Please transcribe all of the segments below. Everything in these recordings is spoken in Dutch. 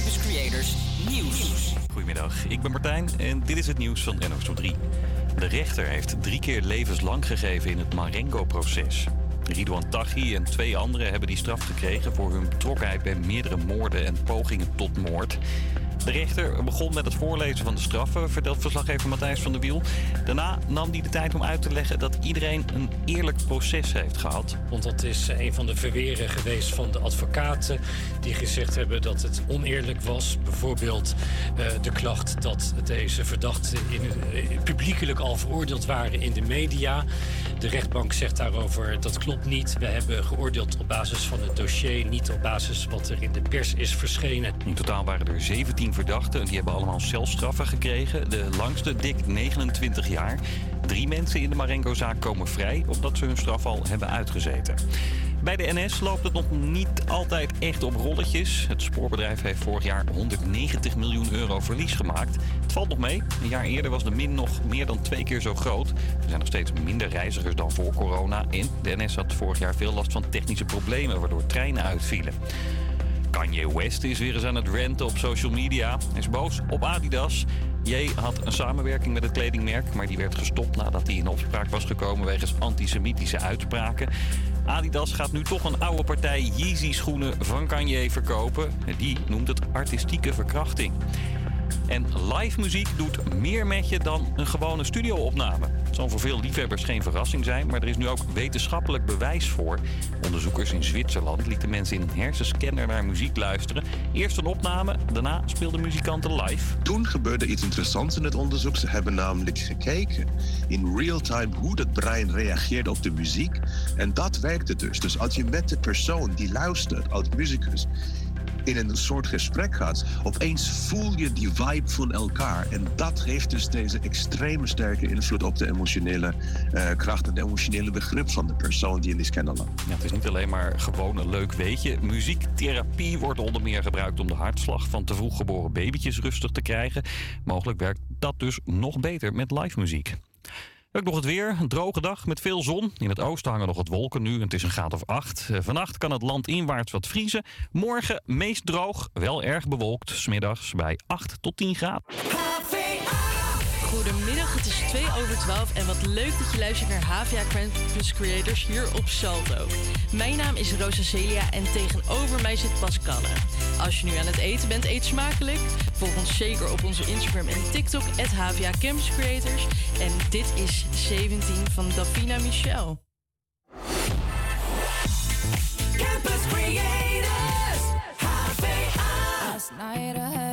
Campus Creators Nieuws. Goedemiddag, ik ben Martijn en dit is het nieuws van NOS 3. De rechter heeft drie keer levenslang gegeven in het Marengo-proces. Ridouan Taghi en twee anderen hebben die straf gekregen voor hun betrokkenheid bij meerdere moorden en pogingen tot moord. De rechter begon met het voorlezen van de straffen, vertelt verslaggever Matthijs van der Wiel. Daarna nam hij de tijd om uit te leggen dat iedereen een eerlijk proces heeft gehad. Want dat is een van de verweren geweest van de advocaten die gezegd hebben dat het oneerlijk was. Bijvoorbeeld uh, de klacht dat deze verdachten in, uh, publiekelijk al veroordeeld waren in de media. De rechtbank zegt daarover dat klopt niet. We hebben geoordeeld op basis van het dossier, niet op basis wat er in de pers is verschenen. In totaal waren er 17 verdachten. Die hebben allemaal celstraffen gekregen. De langste dik 29 jaar. Drie mensen in de Marengo-zaak komen vrij omdat ze hun straf al hebben uitgezeten. Bij de NS loopt het nog niet altijd echt op rolletjes. Het spoorbedrijf heeft vorig jaar 190 miljoen euro verlies gemaakt. Het valt nog mee. Een jaar eerder was de min nog meer dan twee keer zo groot. Er zijn nog steeds minder reizigers dan voor corona. En de NS had vorig jaar veel last van technische problemen waardoor treinen uitvielen. Kanye West is weer eens aan het renten op social media. Hij is boos op Adidas. J had een samenwerking met het kledingmerk, maar die werd gestopt nadat hij in opspraak was gekomen wegens antisemitische uitspraken. Adidas gaat nu toch een oude partij Yeezy-schoenen van Kanye verkopen. Die noemt het artistieke verkrachting. En live muziek doet meer met je dan een gewone studioopname. Het zal voor veel liefhebbers geen verrassing zijn, maar er is nu ook wetenschappelijk bewijs voor. Onderzoekers in Zwitserland lieten mensen in een hersenscanner naar muziek luisteren. Eerst een opname, daarna speelden muzikanten live. Toen gebeurde iets interessants in het onderzoek. Ze hebben namelijk gekeken in real time hoe het brein reageert op de muziek. En dat werkte dus. Dus als je met de persoon die luistert, als muzikus, in een soort gesprek gaat, opeens voel je die vibe van elkaar. En dat geeft dus deze extreme sterke invloed op de emotionele uh, kracht en emotionele begrip van de persoon die in die scanner. Ja, het is niet alleen maar gewoon een leuk weetje. Muziektherapie wordt onder meer gebruikt om de hartslag van te vroeg geboren babytjes rustig te krijgen. Mogelijk werkt dat dus nog beter met live muziek. Ook nog het weer. Een droge dag met veel zon. In het oosten hangen nog wat wolken nu. Het is een graad of 8. Eh, vannacht kan het land inwaarts wat vriezen. Morgen meest droog, wel erg bewolkt. Smiddags bij 8 tot 10 graden. Goedemiddag, het is 2 over 12 en wat leuk dat je luistert naar HVA Campus Creators hier op Salto. Mijn naam is Rosa Celia en tegenover mij zit Pascalle. Als je nu aan het eten bent, eet smakelijk. Volg ons zeker op onze Instagram en TikTok, at HVA Campus Creators. En dit is 17 van Davina Michel. Campus Creators, HVA.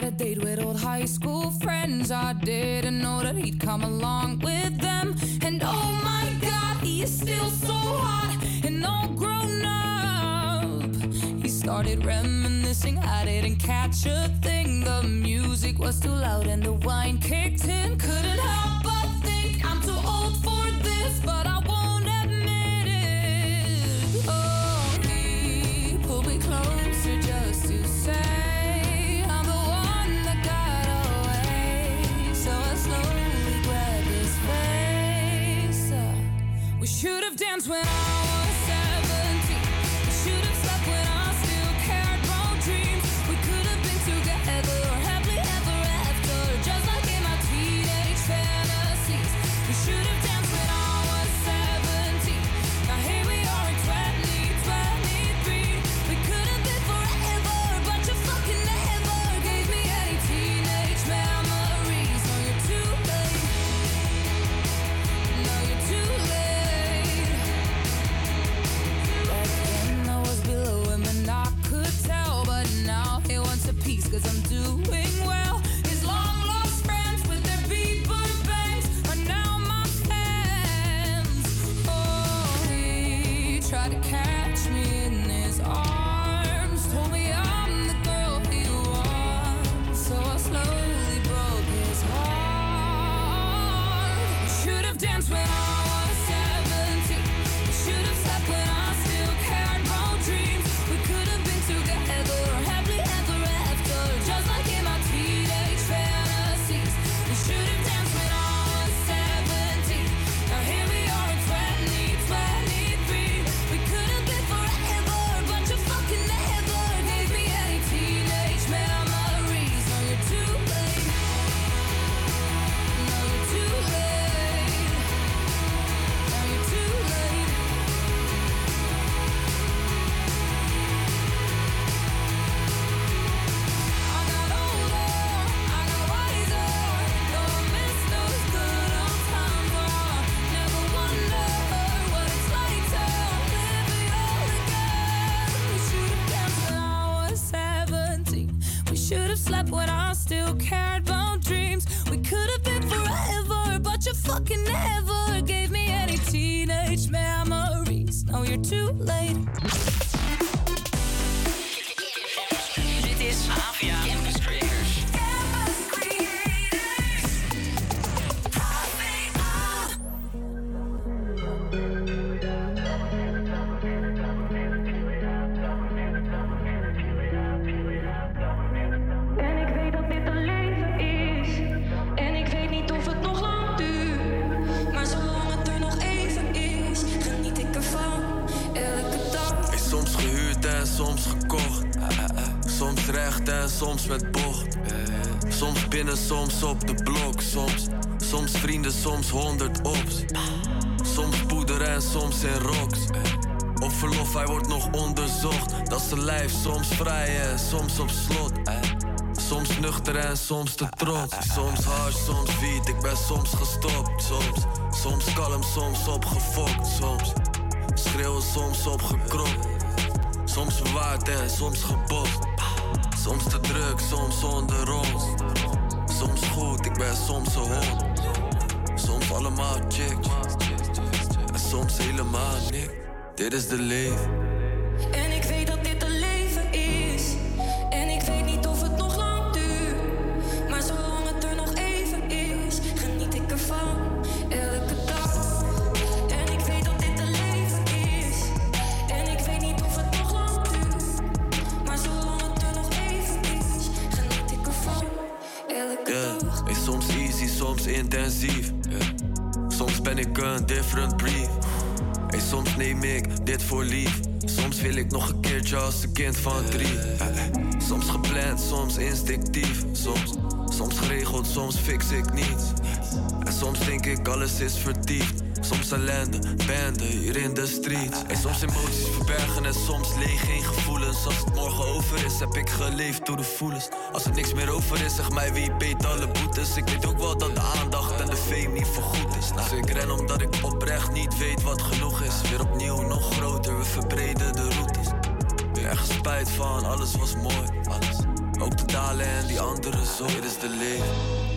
A date with old high school friends. I didn't know that he'd come along with them. And oh my god, he is still so hot and all grown up. He started reminiscing, I didn't catch a thing. The music was too loud and the wine kicked in. Couldn't help should have danced when I was lijf, soms vrij en soms op slot. Soms nuchter en soms te trots. Soms hard, soms wiet, ik ben soms gestopt. Soms, soms kalm, soms opgefokt. Soms schreeuwen, soms opgekropt. Soms verwaard en soms gebost. Soms te druk, soms zonder ons. Soms goed, ik ben soms een hond. Soms allemaal chick. En soms helemaal niks. Dit is de leven. Een keertje als een kind van drie. Soms gepland, soms instinctief. Soms, soms geregeld, soms fix ik niets. En soms denk ik alles is vertiefd. Soms ellende, bende hier in de street. En soms emoties verbergen en soms leeg, geen gevoelens. Als het morgen over is, heb ik geleefd door de voelens. Als er niks meer over is, zeg mij wie beet alle boetes. Ik weet ook wel dat de aandacht en de fame niet voorgoed is. Dus ik ren omdat ik oprecht niet weet wat genoeg is. Weer opnieuw nog groter, we verbreden de routes. Ergens spijt van, alles was mooi, alles. Ook de dalen en die andere zo, dit is de leven.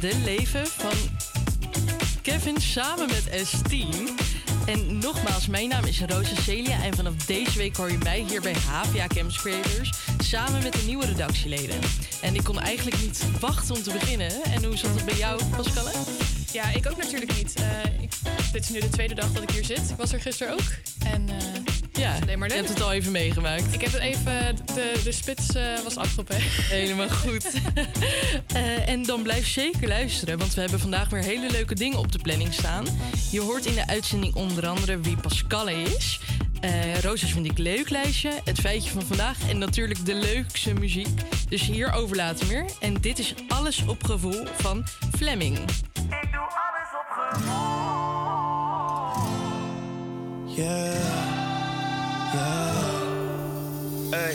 De Leven van Kevin samen met S10. En nogmaals, mijn naam is Rosa Celia en vanaf deze week hoor je mij hier bij HVA Campus Creators samen met de nieuwe redactieleden. En ik kon eigenlijk niet wachten om te beginnen. En hoe zat het bij jou, Pascalle? Ja, ik ook natuurlijk niet. Eh, ik, dit is nu de tweede dag dat ik hier zit. Ik was er gisteren ook. En eh, Ja, alleen maar je hebt het al even meegemaakt. ik heb het even... De, de spits eh, was afgelopen. Helemaal goed. Eh, en dan blijf zeker luisteren, want we hebben vandaag weer hele leuke dingen op de planning staan. Je hoort in de uitzending onder andere wie Pascalle is. Eh Roosjes vind ik leuk lijstje, het feitje van vandaag en natuurlijk de leukste muziek. Dus hierover later meer. En dit is Alles op gevoel van Fleming. Yeah, yeah. Hey,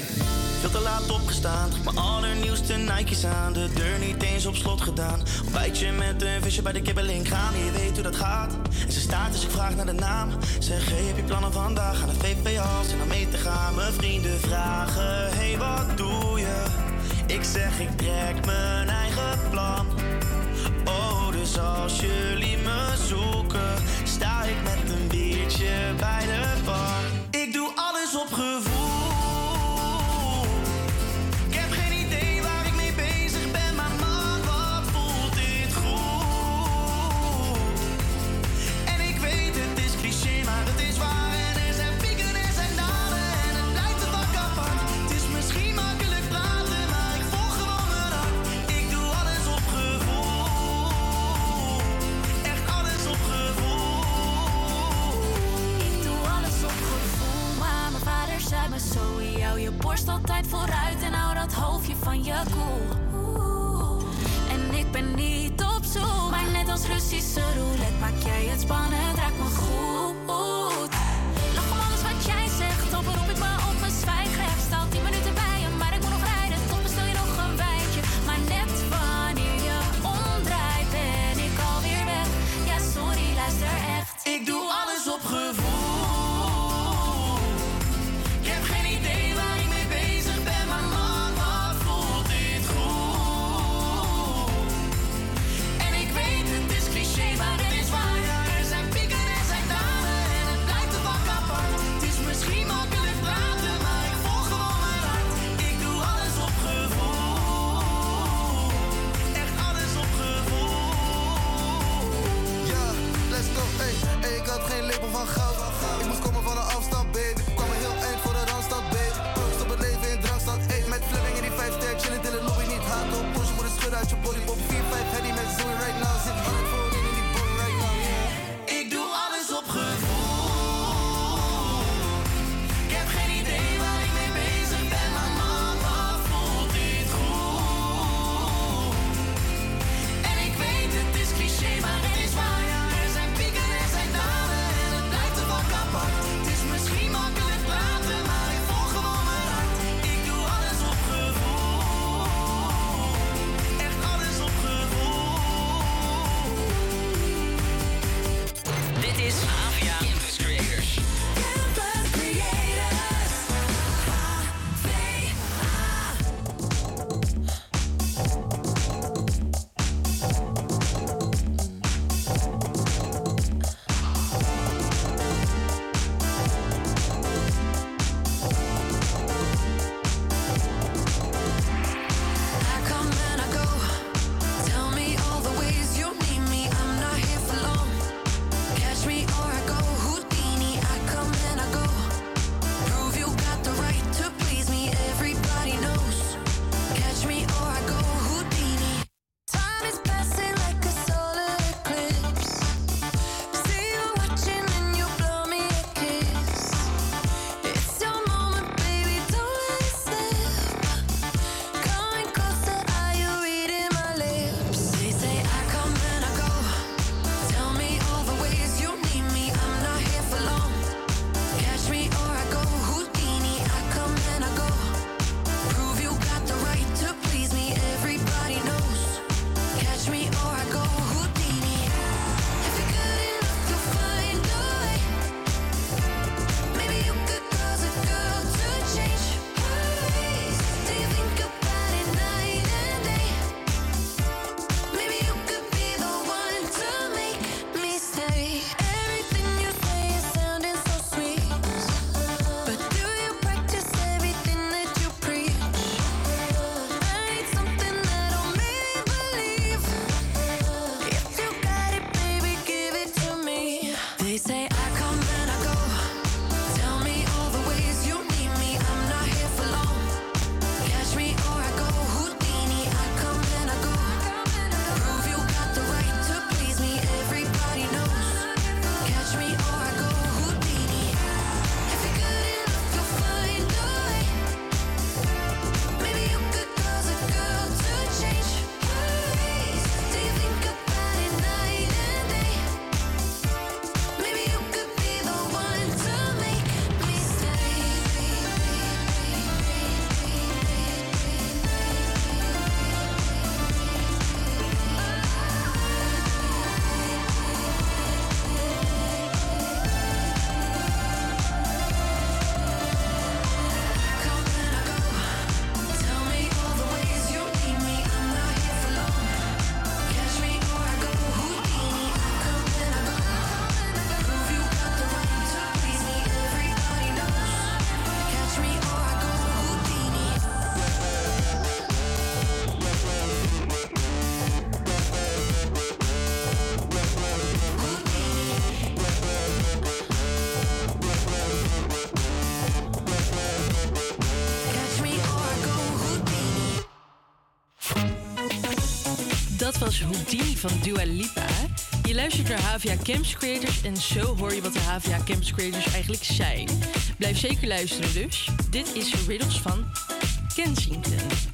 veel te laat opgestaan. Mijn allernieuwste Nike's aan. De deur niet eens op slot gedaan. Ontbijtje met een visje bij de kibbeling gaan. Je weet hoe dat gaat. En ze staat dus ik vraag naar de naam. Zeg, heb je plannen vandaag? Aan de VPA's en dan mee te gaan. Mijn vrienden vragen, hey, wat doe je? Ik zeg, ik trek mijn eigen plan. Oh, dus als jullie me zoeken, sta ik met een biertje bij de bar. Ik doe alles borst altijd vooruit en hou dat hoofdje van je koel. En ik ben niet op zoek, maar net als Russische roulette maak jij het spannend, raak me goed. van. Ik moest komen van een afstand, baby. Kwam er heel eind voor de randstad, baby. Proost op het leven in drankstad, Eet. Met Fleming in die 5 ster, chillen, willen lobby niet hard. Op push, moet schudden uit je body, Houdini van Dua Lipa. Je luistert naar HVA Camps Creators en zo hoor je wat de HVA Camps Creators eigenlijk zijn. Blijf zeker luisteren dus. Dit is Riddles van Kensington.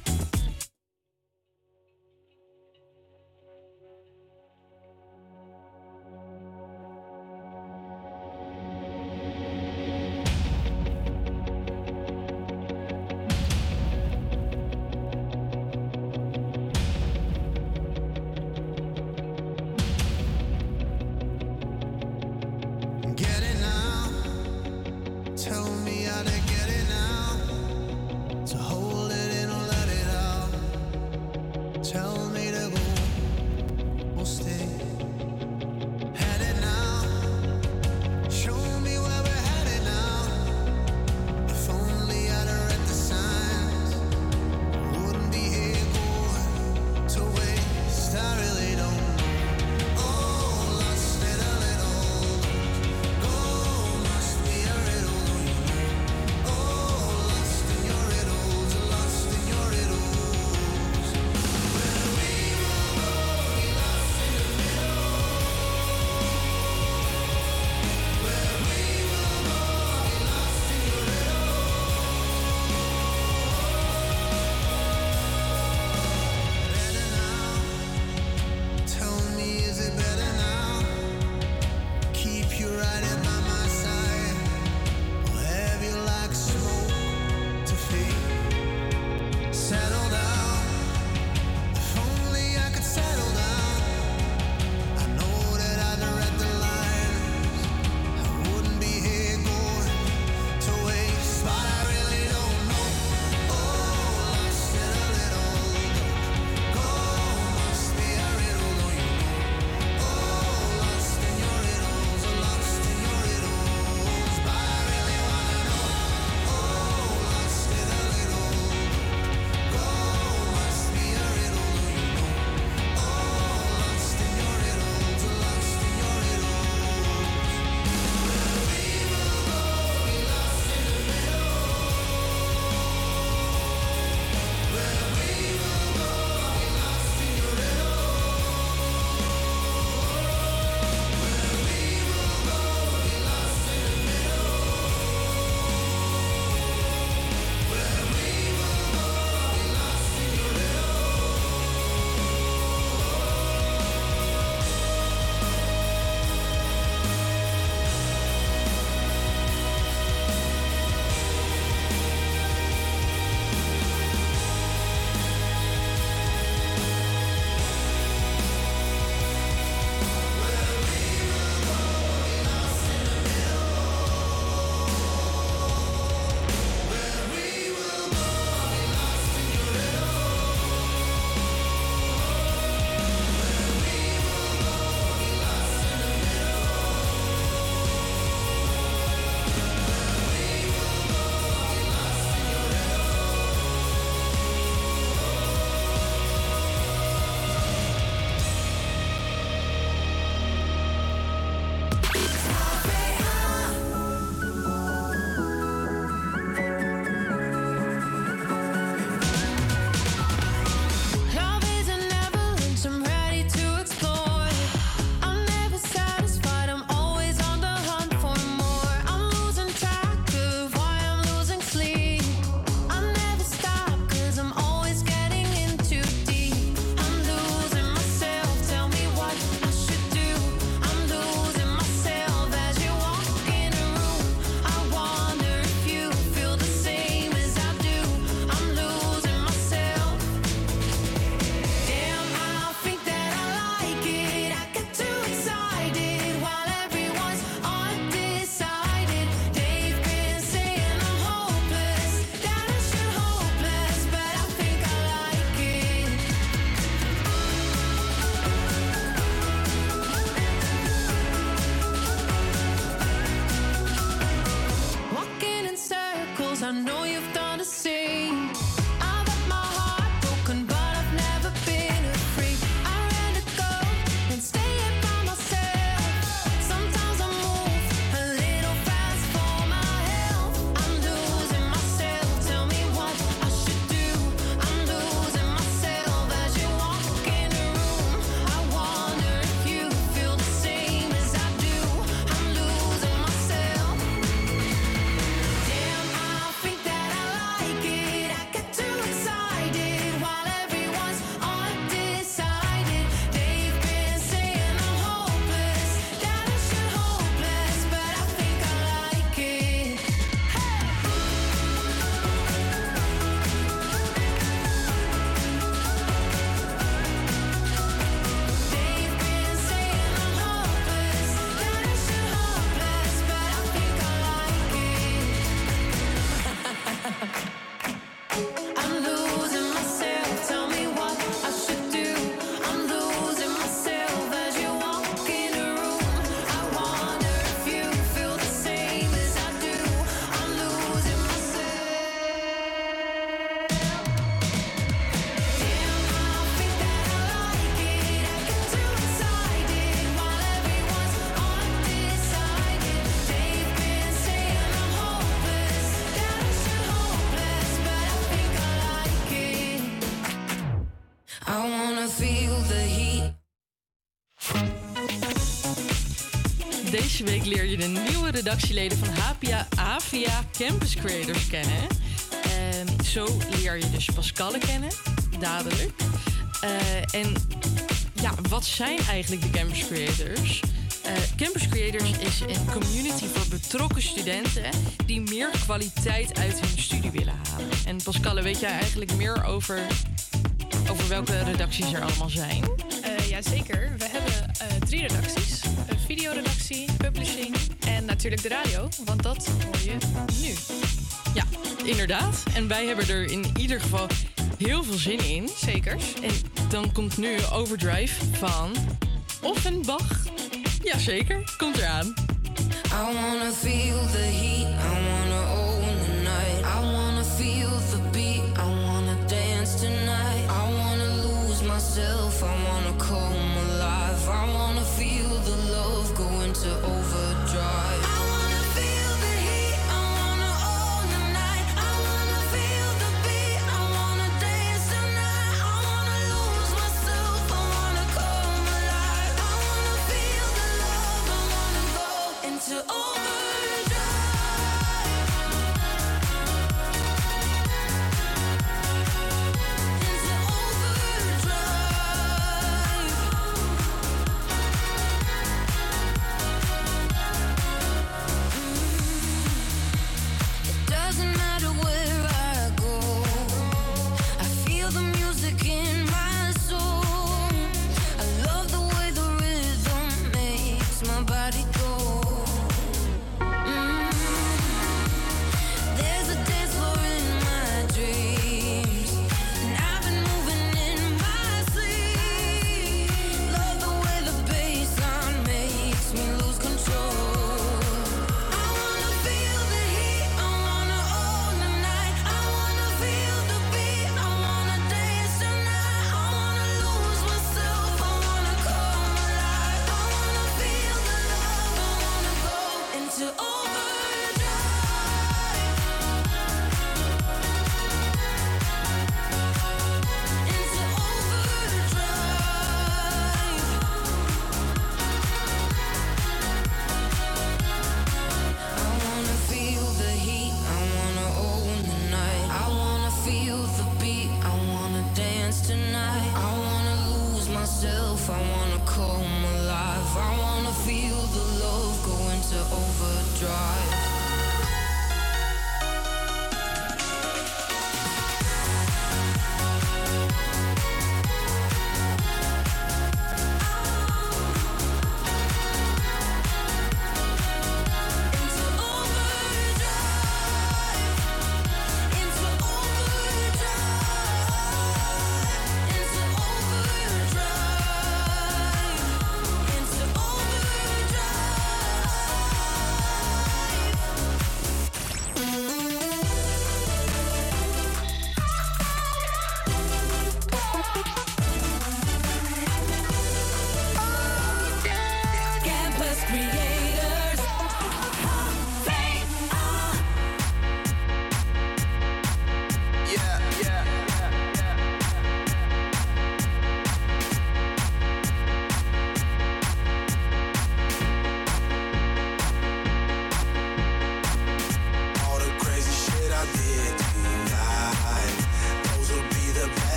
Redactieleden van HPA Avia Campus Creators kennen. En zo leer je dus Pascalle kennen, dadelijk. Eh, en ja, wat zijn eigenlijk de Campus Creators? Eh, Campus Creators is een community voor betrokken studenten die meer kwaliteit uit hun studie willen halen. En Pascalle, weet jij eigenlijk meer over, over welke redacties er allemaal zijn? Eh Jazeker, we hebben drie redacties. Een videoredactie, natuurlijk de radio. Want dat hoor je nu. Ja, inderdaad. En wij hebben er in ieder geval heel veel zin in. Zeker. En dan komt nu Overdrive van Offenbach. Jazeker, komt eraan. I wanna feel the heat. I wanna myself. I wanna come alive. I wanna feel the love go into overdrive.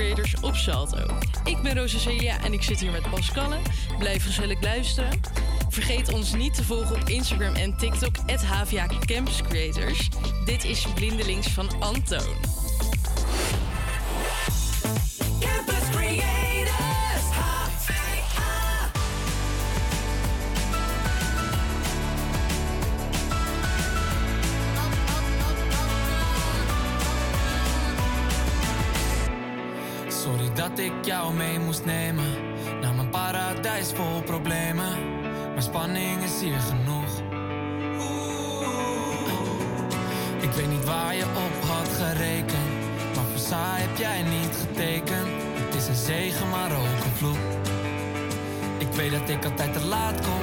creators op Salto. Ik ben Rosa Celia en ik zit hier met Pascalle. Blijf gezellig luisteren. Vergeet ons niet te volgen op Instagram en TikTok, at Havia Campus Creators. Dit is Blindelings van Antoon. ik altijd te laat kom.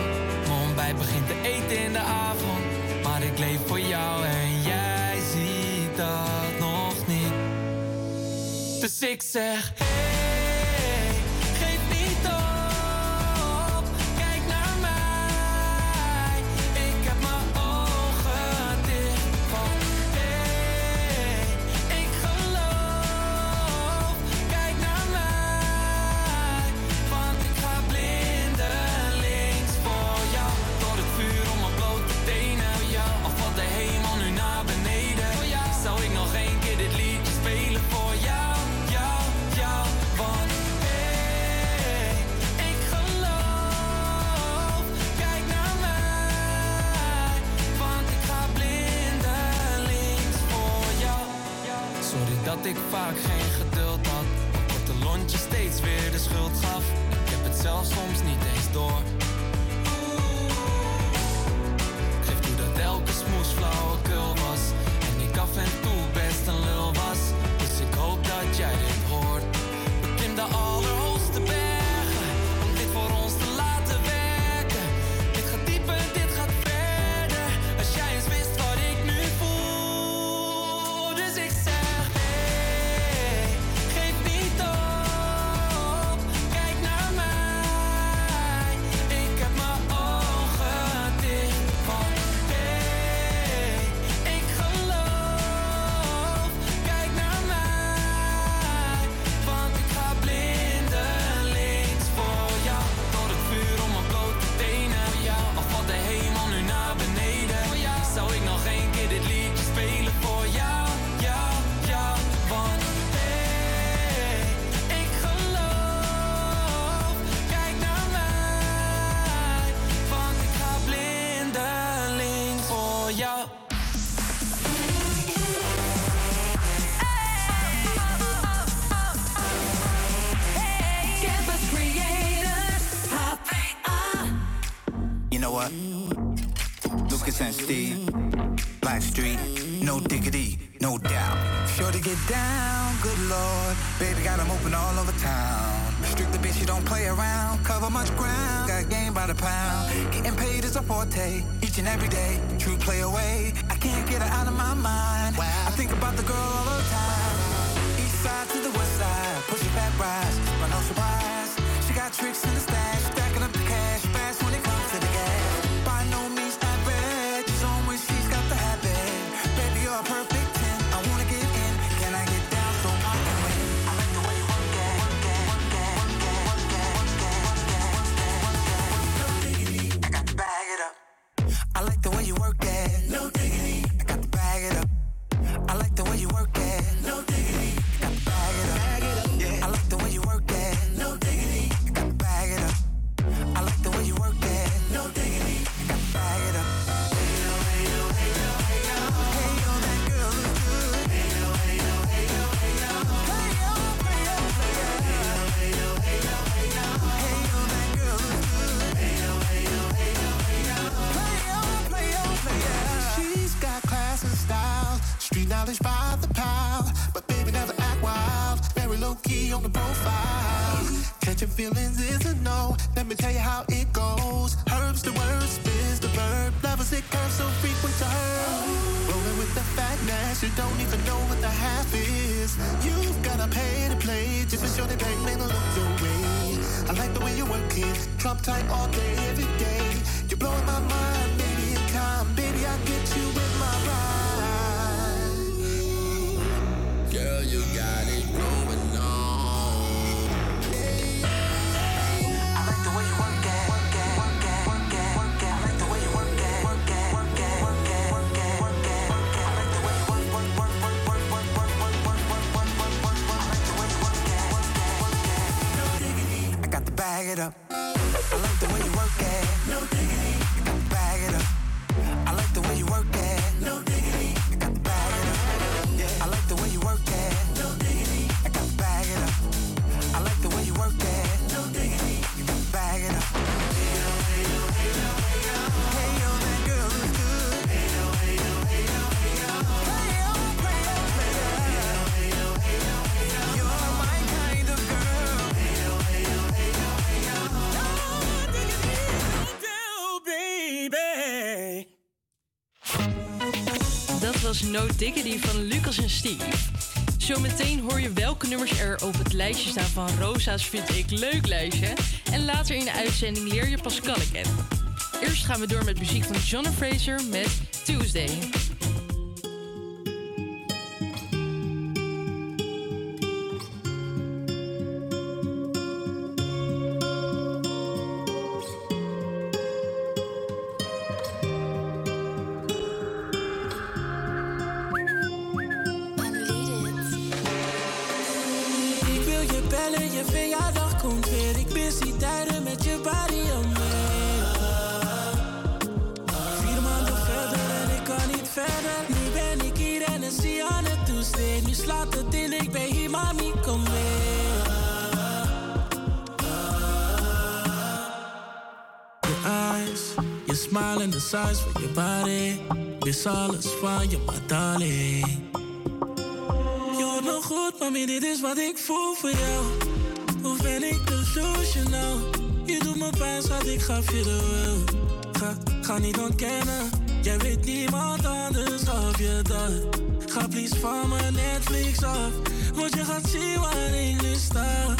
Mijn ontbijt begint te eten in de avond. Maar ik leef voor jou en jij ziet dat nog niet. Dus ik zeg. Forte, each and every day. True play away, I can't get her out of my mind. Bang, man, look your way. I like the way you work it, drop tight all day, every day. You're blowing my mind, it up. I like the way you work it. No was No Diggity van Lucas en Steve. Zometeen hoor je welke nummers er op het lijstje staan van Rosa's Vind ik Leuk lijstje. En later in de uitzending leer je Pascal kennen. Eerst gaan we door met muziek van John Fraser met Tuesday. Size van je body. Wist alles van je, maar darling. Je hoort me goed, mami, dit is wat ik voel voor jou. Hoe ben ik delusional? Je doet me pijn, schat, ik gaf je de. Ga, ga niet ontkennen, jij weet niemand anders of je dat. Ga please van mijn Netflix af, want je gaat zien waar ik nu sta.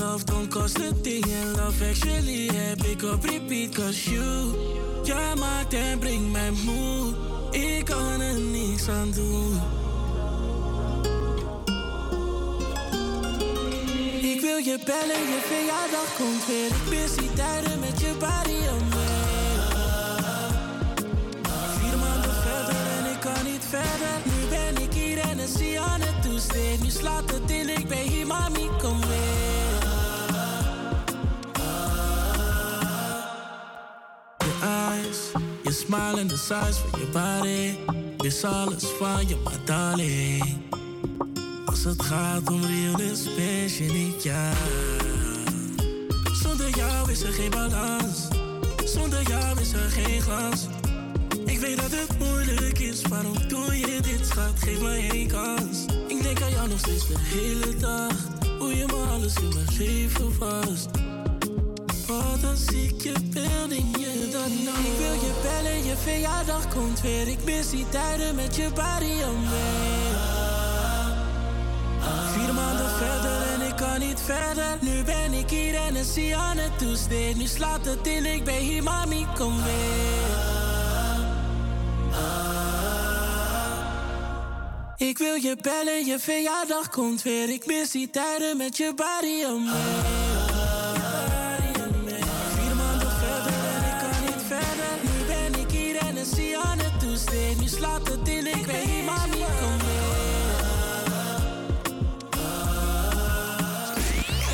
Love don't cost a thing and love actually heb ik op repeat cause you. Jij maakt en brengt mij moe, ik kan er niks aan doen. Ik wil je bellen, je verjaardag komt weer. Ik mis die tijden met je body on. Vier maanden verder en ik kan niet verder. Nu ben ik hier en zie aan het toesteen. Nu slaat het in, ik ben hier, mami, kom weer. smile and the size van je body is alles van je, maar. Als het gaat om real is, je niet ja. Zonder jou is er geen balans, zonder jou is er geen glans. Ik weet dat het moeilijk is, waarom doe je dit, schat? Geef me één kans. Ik denk aan jou nog steeds de hele dag, hoe je me alles in mijn leven vast dan zie ik je beeld in je dat. Ik wil je bellen, je verjaardag komt weer. Ik mis die tijden met je body on mee. Vier maanden verder en ik kan niet verder. Nu ben ik hier en ik zie aan het toesteden. Nu slaat het in, ik ben hier, mami, kom weer. Ik wil je bellen, je verjaardag komt weer. Ik mis die tijden met je body on mee. slaat het in, ik weet niet maar niet kan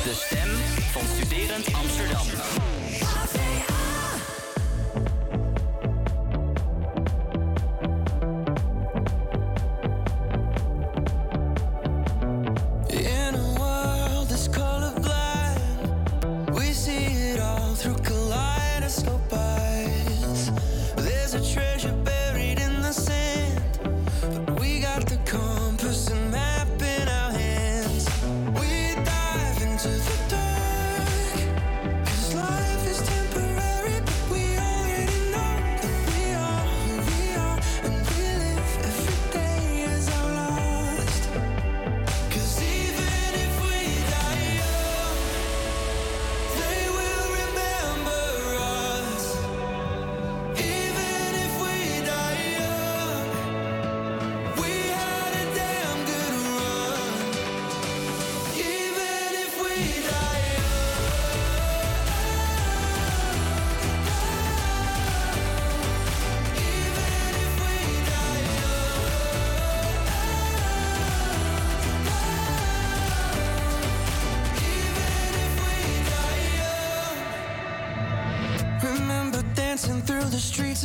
De stem van Studerend Amsterdam.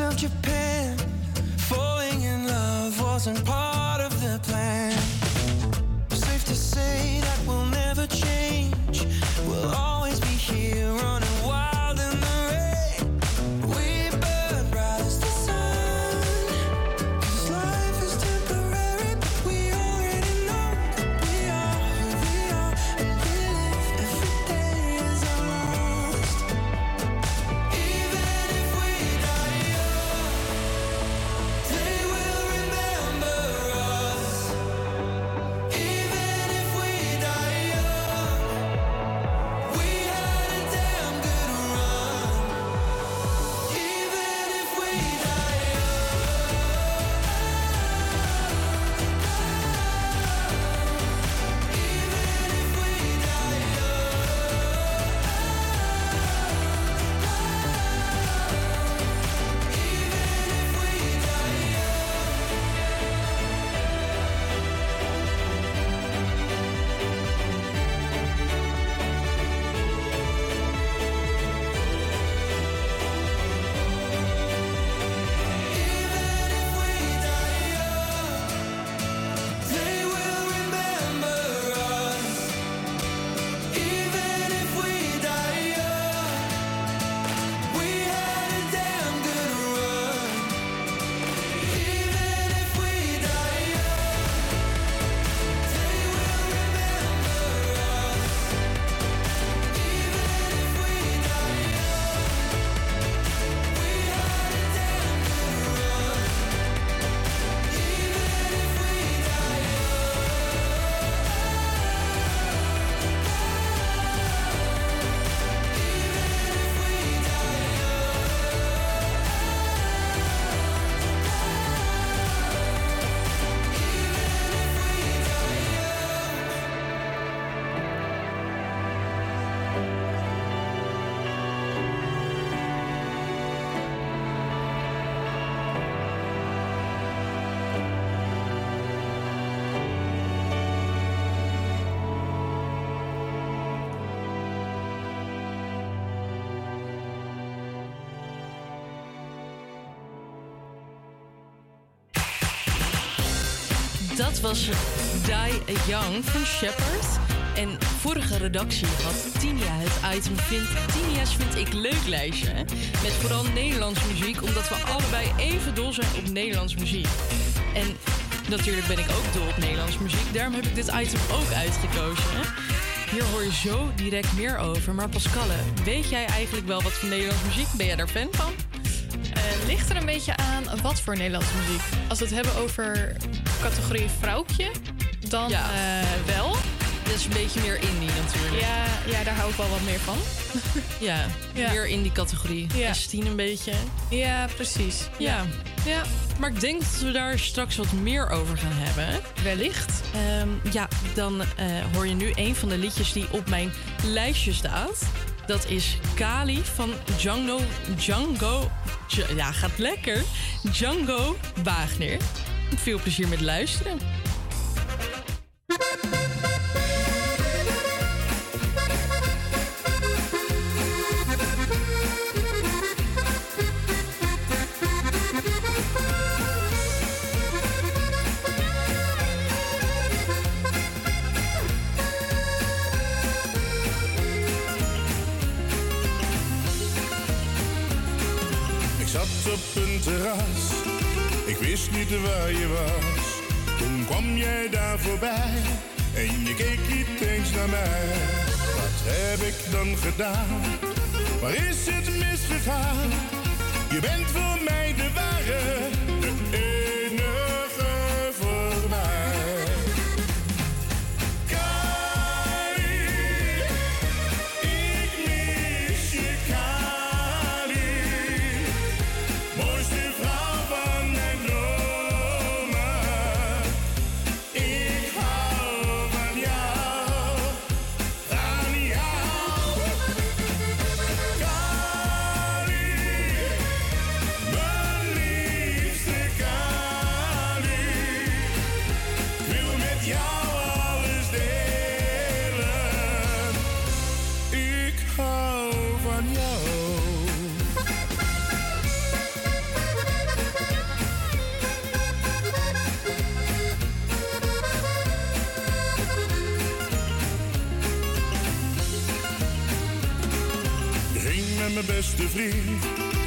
of Japan dat was Die Young van Shepard. En vorige redactie had Tinia het item vind, Tinia's vind ik leuk lijstje. Met vooral Nederlands muziek, omdat we allebei even dol zijn op Nederlands muziek. En natuurlijk ben ik ook dol op Nederlands muziek, daarom heb ik dit item ook uitgekozen. Hier hoor je zo direct meer over. Maar Pascalle, weet jij eigenlijk wel wat van Nederlands muziek? Ben jij daar fan van? Eh, ligt er een beetje aan wat voor Nederlandse muziek. Als we het hebben over categorie vrouwtje, dan Ja. eh, wel. Dat is een beetje meer indie natuurlijk. Ja, ja, daar hou ik wel wat meer van. Ja, Ja. meer in die categorie. Ja. Christine een beetje. Ja, precies. Ja. ja. Maar ik denk dat we daar straks wat meer over gaan hebben. Wellicht. Ehm, ja, dan eh, hoor je nu een van de liedjes die op mijn lijstje staat. Dat is Kali van Django... Django... Dj- ja, gaat lekker. Django Wagner. Veel plezier met luisteren. Heb ik dan gedaan? Waar is het misgegaan? Je bent voor mij de ware,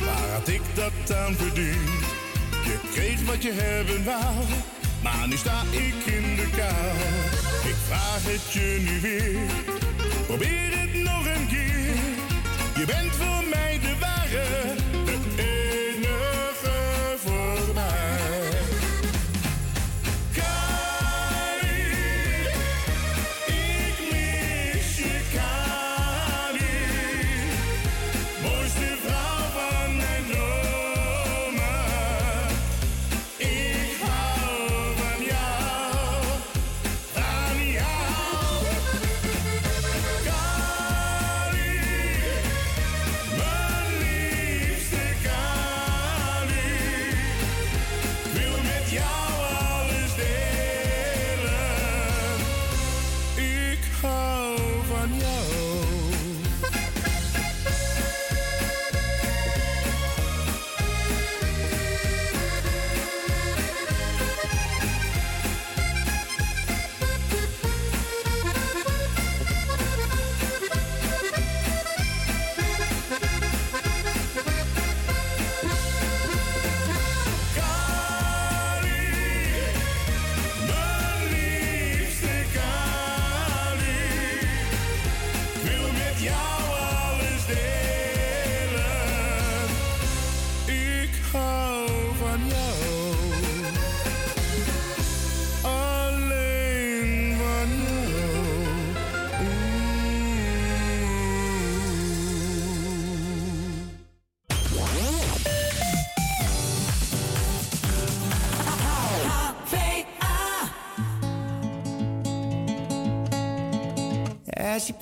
waar had ik dat aan verdiend? Je kreeg wat je hebben wou, maar nu sta ik in de kou. Ik vraag het je nu weer, probeer het nog een keer. Je bent voor mij de ware,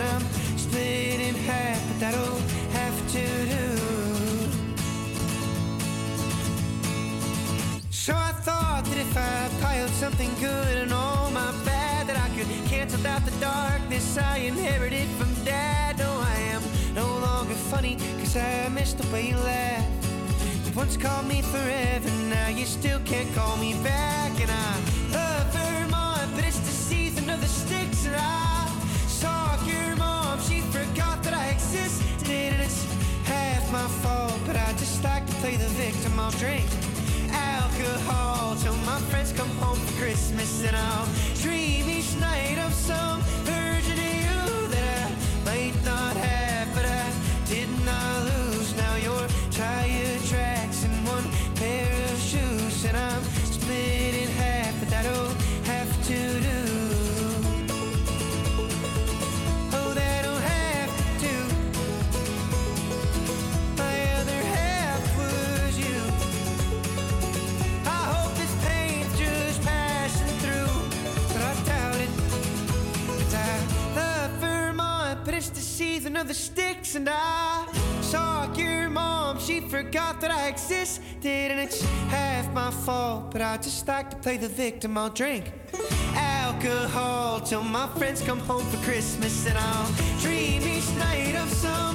and I'm split in half, but that'll have to do. So I thought that if I piled something good and all my bad, that I could cancel out the darkness I inherited from dad. No, I am no longer funny, cause I miss the way you laugh. You once called me forever, now you still can't call me back. And I love Vermont, but it's the season of the sticks, and I my fault, but I just like to play the victim. I'll drink alcohol till my friends come home for Christmas, and I'll dream each night of some version of you that I might not have, but I did not lose. Now your tire the sticks, and I saw your mom. She forgot that I existed, and it's half my fault. But I just like to play the victim. I'll drink alcohol till my friends come home for Christmas, and I'll dream each night of some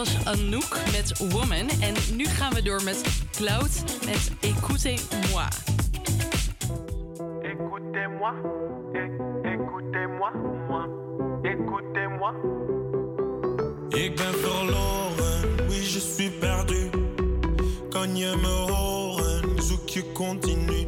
was Anouk met Woman. En nu gaan we door met Cloud met Écoutez-moi. Écoutez-moi, écoutez-moi, moi, écoutez-moi. Ik ben verloren, oui je suis perdu. Kan je me horen, zoek je continu.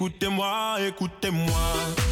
Écoutez-moi, écoutez-moi.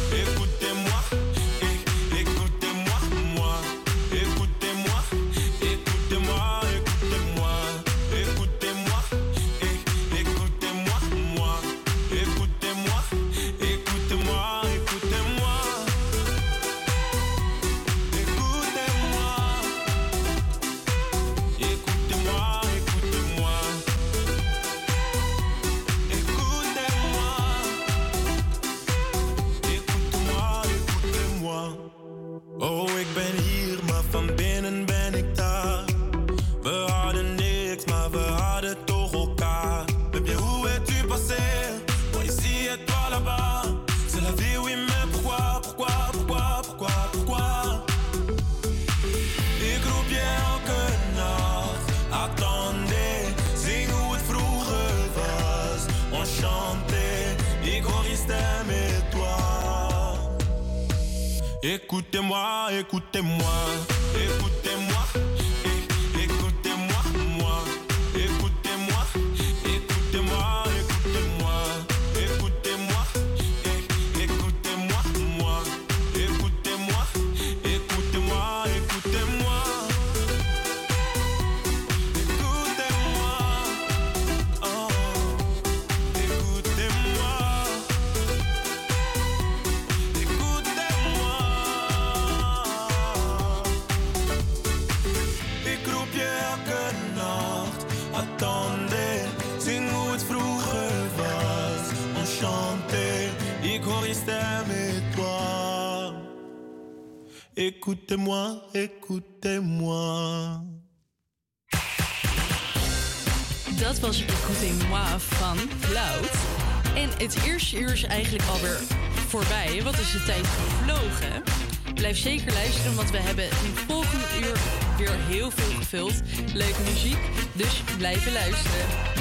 is eigenlijk alweer voorbij. Wat is de tijd gevlogen? Blijf zeker luisteren, want we hebben in het volgende uur weer heel veel gevuld. Leuke muziek, dus blijven luisteren.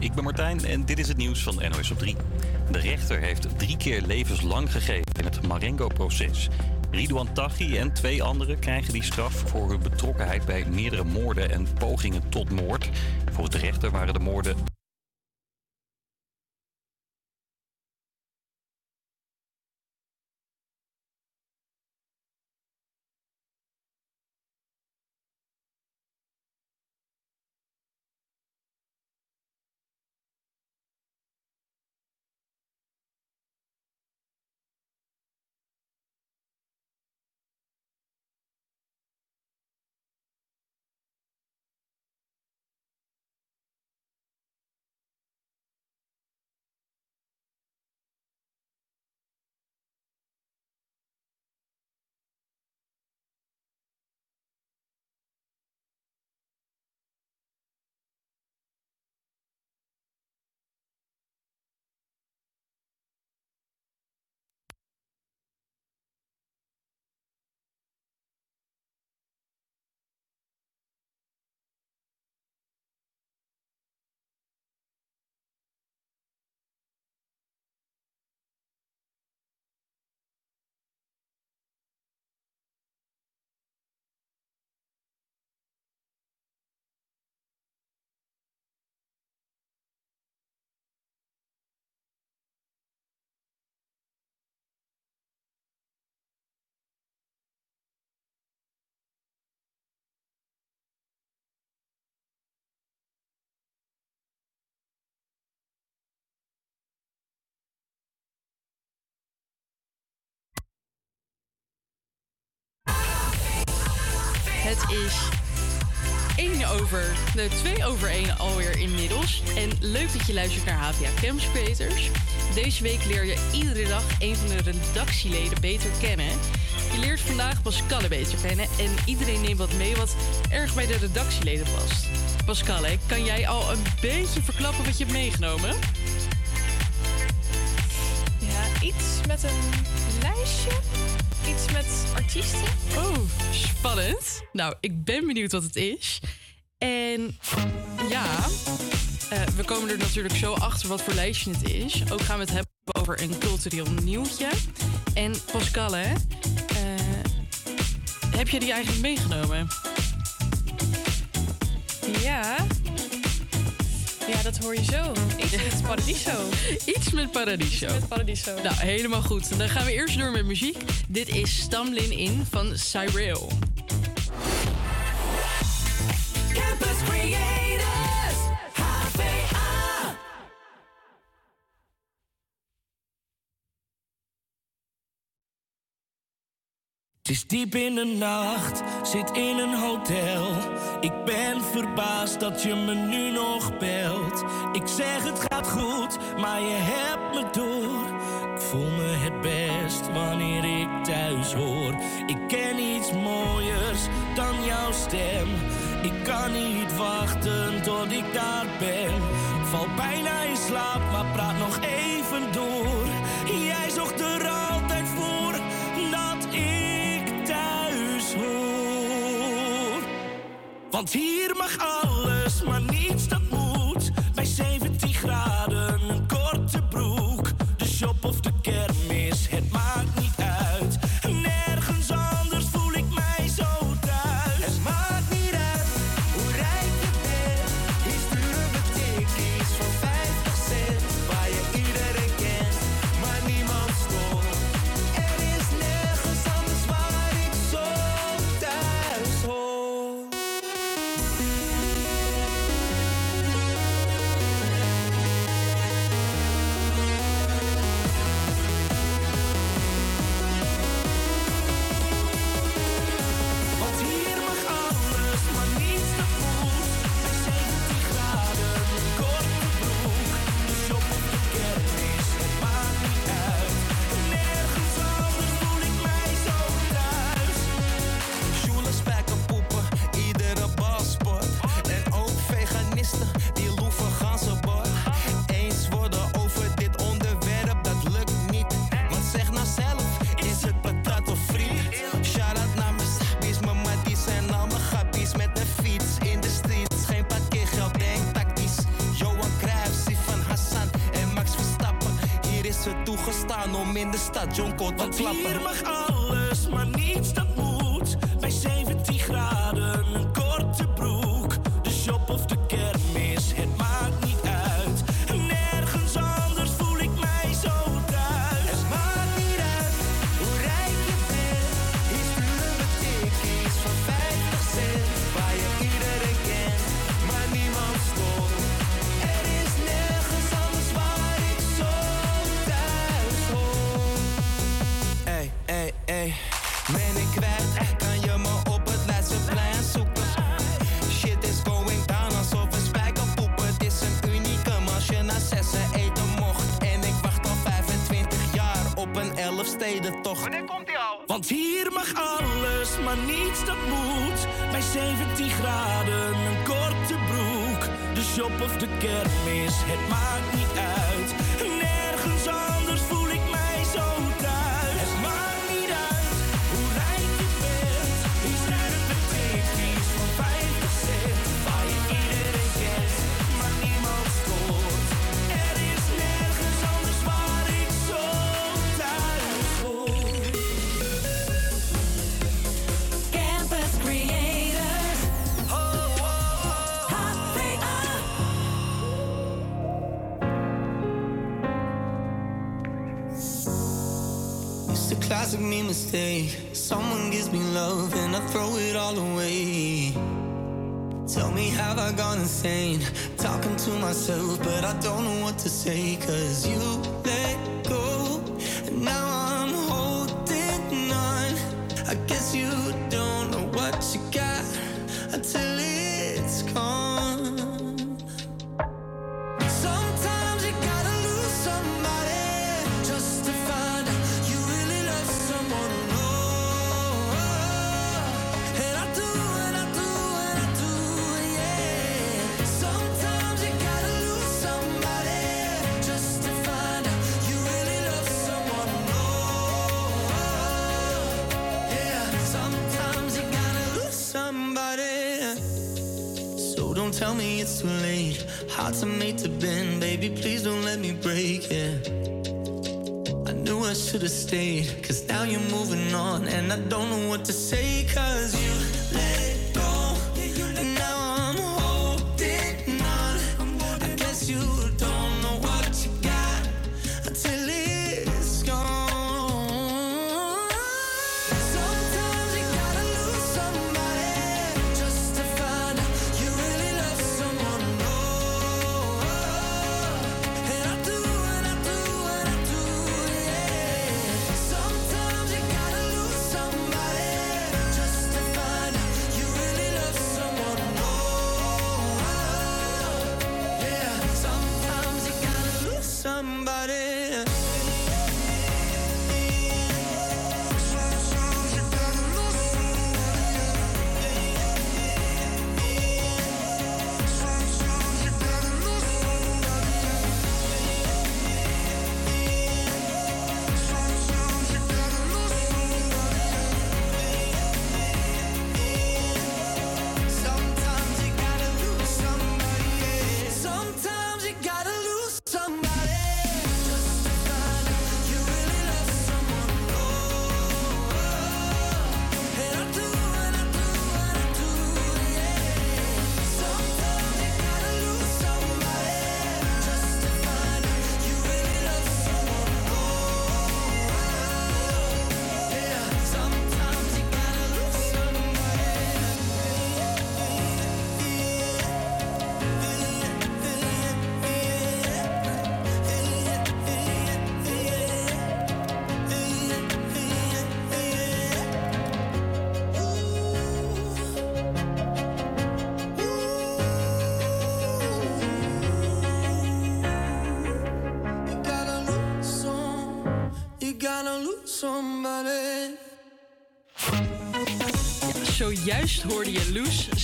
Ik ben Martijn en dit is het nieuws van NOS op 3. De rechter heeft drie keer levenslang gegeven in het Marengo-proces. Ridouan Taghi en twee anderen krijgen die straf voor hun betrokkenheid bij meerdere moorden en pogingen tot moord. Volgens de rechter waren de moorden Het is 1 over, nee, 2 over 1 alweer inmiddels. En leuk dat je luistert naar HPA Campus Creators. Deze week leer je iedere dag een van de redactieleden beter kennen. Je leert vandaag Pascal beter kennen en iedereen neemt wat mee wat erg bij de redactieleden past. Pascal, kan jij al een beetje verklappen wat je hebt meegenomen? Ja, iets met een lijstje. Iets met artiesten. Oh, spannend. Nou, ik ben benieuwd wat het is. En ja, eh, we komen er natuurlijk zo achter wat voor lijstje het is. Ook gaan we het hebben over een cultureel nieuwtje. En Pascal, hè, eh, heb je die eigenlijk meegenomen? Ja. Ja, dat hoor je zo. Iets met Paradiso. Iets met Paradiso. Iets met Paradiso. Nou, helemaal goed. Dan gaan we eerst door met muziek. Dit is Stamlin In van Cyril. Het is diep in de nacht, zit in een hotel. Ik ben verbaasd dat je me nu nog belt. Ik zeg het gaat goed, maar je hebt me door. Ik voel me het best wanneer ik thuis hoor. Ik ken iets mooiers dan jouw stem. Ik kan niet wachten tot ik daar ben. Val bijna in slaap, maar praat nog even door. T. mistake. Someone gives me love and I throw it all away. Tell me, have I gone insane? Talking to myself, but I don't know what to say. Cause you Don't tell me it's too late. Hearts are made to bend, baby. Please don't let me break it. Yeah. I knew I should have stayed, cause now you're moving on, and I don't know what to say, cause you.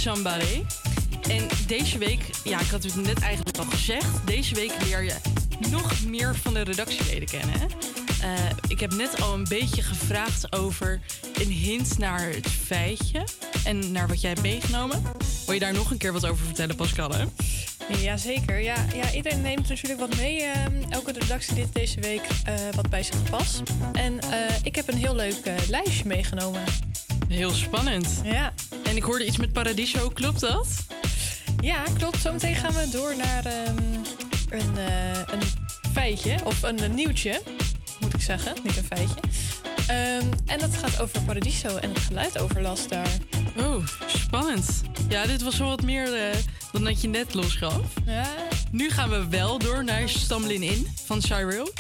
En deze week, ja, ik had het net eigenlijk al gezegd, deze week leer je nog meer van de redactieleden kennen. Eh, ik heb net al een beetje gevraagd over een hint naar het feitje en naar wat jij hebt meegenomen. Wil je daar nog een keer wat over vertellen, Pascal? Hè? Jazeker. Ja, ja, iedereen neemt natuurlijk wat mee. Ehm, elke redactie dit deze week eh, wat bij zich past. En eh, ik heb een heel leuk lijstje meegenomen. Heel spannend. Ja. En ik hoorde iets met Paradiso, klopt dat? Ja, klopt. Zometeen gaan we door naar ehm, een, eh, een, feitje, of een, een, nieuwtje, moet ik zeggen. Niet een feitje. Ehm, en dat gaat over Paradiso en het geluidoverlast daar. Oh, spannend. Ja, dit was wel wat meer eh, dan dat je net losgaf. Ja. Nu gaan we wel door naar Stamlin In van Cyril.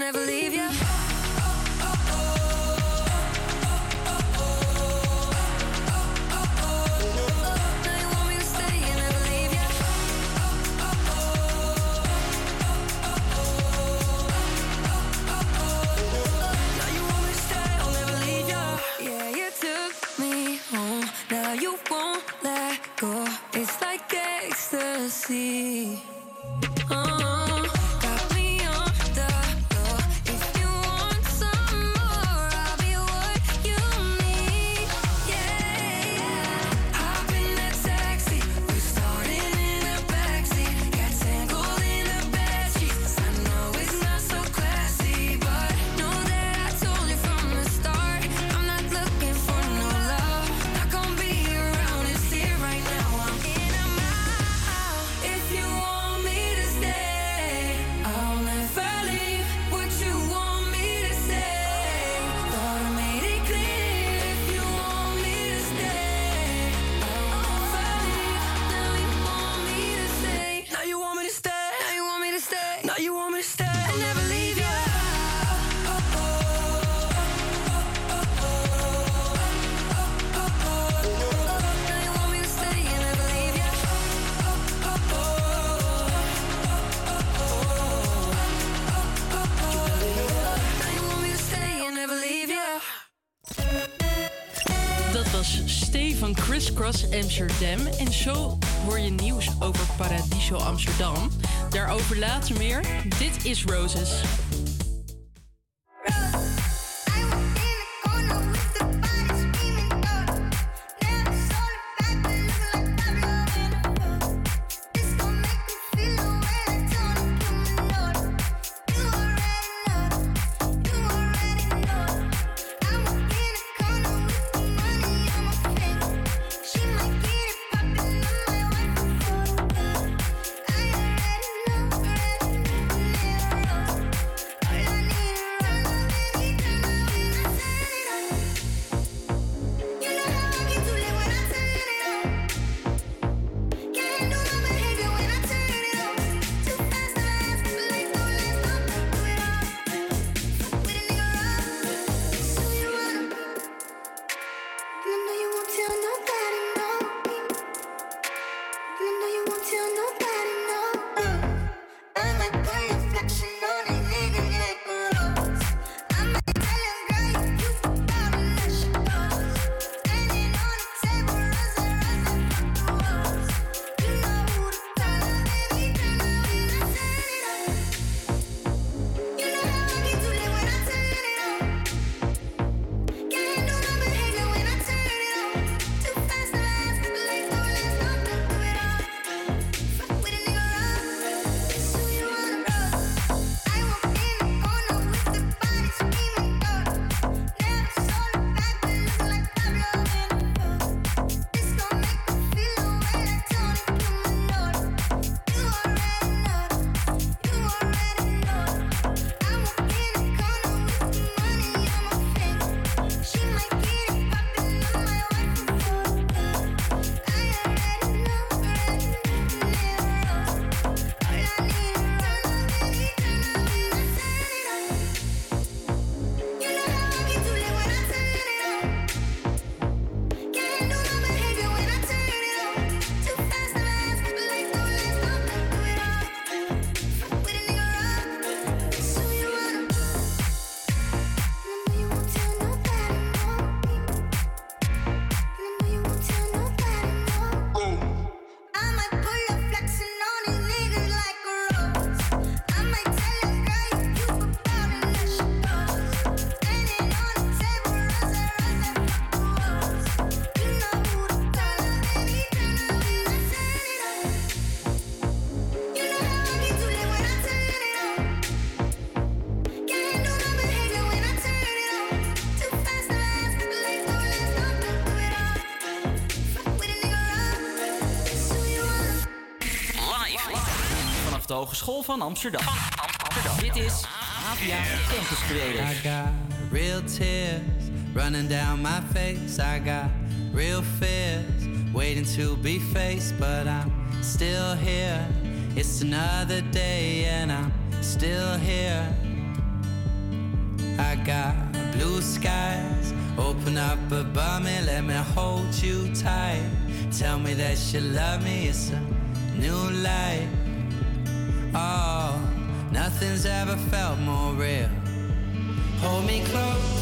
never leave you. Amsterdam. En zo hoor je nieuws over Paradiso Amsterdam. Daarover later meer. Dit is Roses. Vanaf de Hogeschool van Amsterdam. Dit is Avia Campus Creators. I got real tears running down my face. I got real fears waiting to be faced, but I'm still here. It's another day and I'm still here. I got blue skies open up above me, let me hold you tight. Tell me that you love me, it's a new light. Nothing's ever felt more real. Hold me close,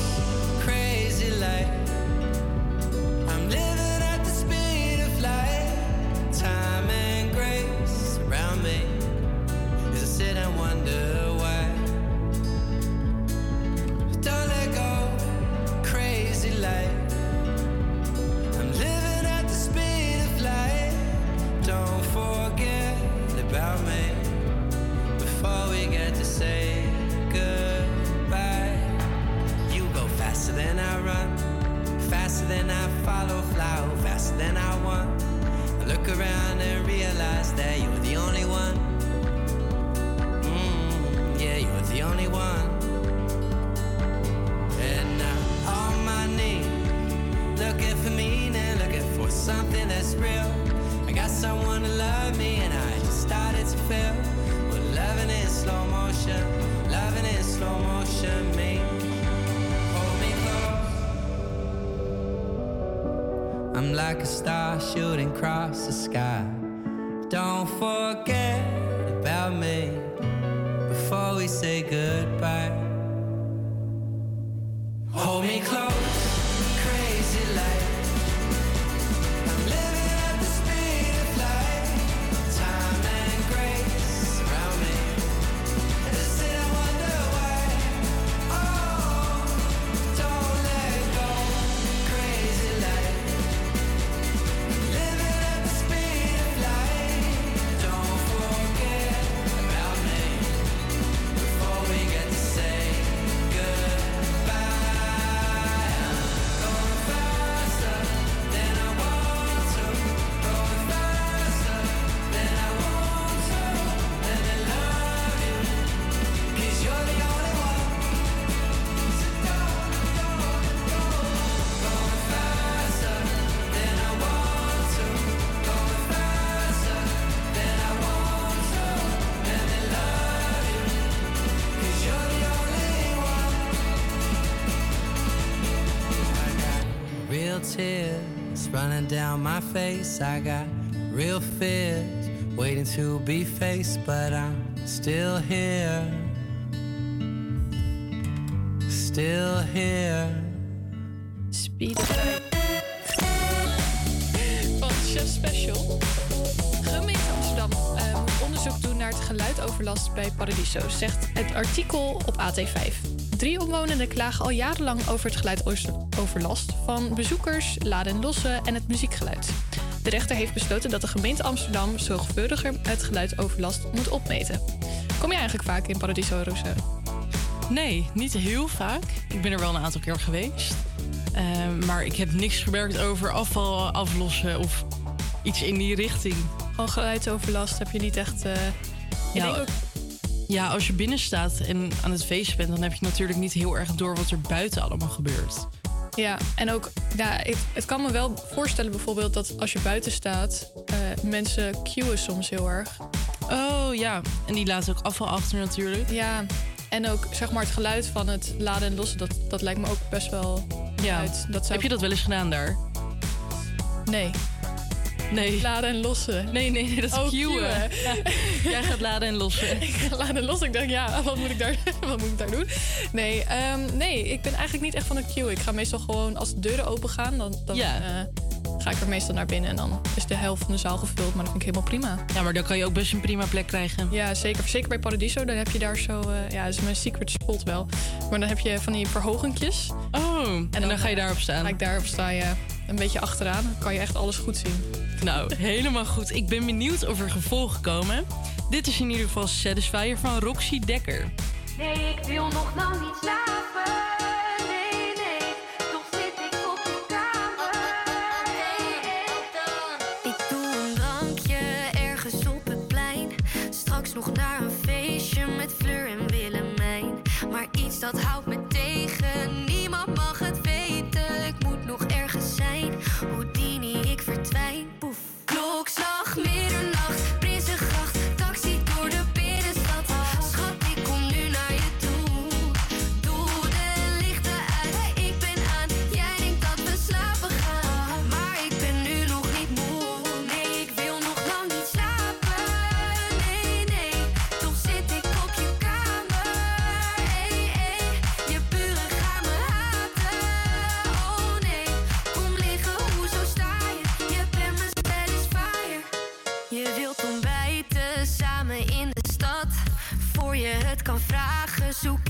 tears running down my face. I got real fears waiting to be faced, but I'm still here. Still here. Speed Van Chef Special. Gemeente Amsterdam eh, moet onderzoek doen naar het geluidoverlast bij Paradiso, zegt het artikel op AT5. Drie omwonenden klagen al jarenlang over het geluidoverlast van bezoekers, laden en lossen en het muziekgeluid. De rechter heeft besloten dat de gemeente Amsterdam zorgvuldiger het geluidoverlast moet opmeten. Kom je eigenlijk vaak in Paradiso, Rosa? Nee, niet heel vaak. Ik ben er wel een aantal keer geweest. Eh, maar ik heb niks gemerkt over afval aflossen of iets in die richting. Gewoon geluidsoverlast heb je niet echt. ik denk ook, Ja, als je binnen staat en aan het feest bent, dan heb je natuurlijk niet heel erg door wat er buiten allemaal gebeurt. ja, en ook, ja, het, het kan me wel voorstellen bijvoorbeeld dat als je buiten staat, eh, mensen queuen soms heel erg. Oh ja, en die laten ook afval achter natuurlijk. Ja, en ook zeg maar het geluid van het laden en lossen, dat, dat lijkt me ook best wel Ja. uit. Dat zou Heb je dat wel eens gedaan daar? Nee. Nee. Laden en lossen. Nee, nee, nee, dat is Oh, queuen. Jij gaat laden en lossen. ik ga laden en lossen. Ik dacht, ja, wat moet ik daar, wat moet ik daar doen? Nee, ehm, nee, ik ben eigenlijk niet echt van de queue. Ik ga meestal gewoon, als de deuren open gaan, dan, dan Ja. eh, ga ik er meestal naar binnen. En dan is de helft van de zaal gevuld, maar dat vind ik helemaal prima. Ja, maar dan kan je ook best een prima plek krijgen. Ja, zeker. Zeker bij Paradiso, dan heb je daar zo... eh, ja, dat is mijn secret spot wel. Maar dan heb je van die verhogentjes. Oh, en dan, ga je daarop staan. Ga ik daarop staan, ja. Een beetje achteraan. Dan kan je echt alles goed zien. Nou, helemaal goed. Ik ben benieuwd of er gevolgen komen. Dit is in ieder geval Satisfier van Roxy Dekker. Nee, ik wil nog lang niet slapen.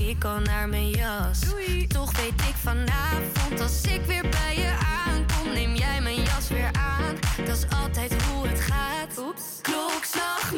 Ik al naar mijn jas. Toch weet ik vanavond, als ik weer bij je aankom, neem jij mijn jas weer aan. Dat is altijd hoe het gaat. Oeps. Klokslag,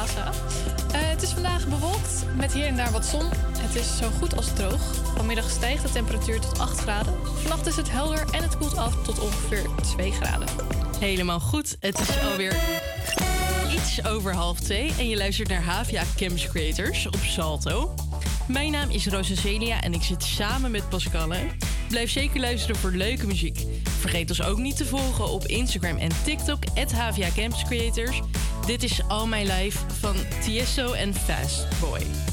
Eh, het is vandaag bewolkt met hier en daar wat zon. Het is zo goed als droog. Vanmiddag stijgt de temperatuur tot 8 graden. Vannacht is het helder en het koelt af tot ongeveer 2 graden. Helemaal goed. Het is alweer iets over half twee en je luistert naar Havia Campus Creators op Salto. Mijn naam is Rosa Celia en ik zit samen met Pascalle. Blijf zeker luisteren voor leuke muziek. Vergeet ons ook niet te volgen op Instagram en TikTok, at Havia Campus Creators. Dit is All My Life van Tiesto en Fast Boy.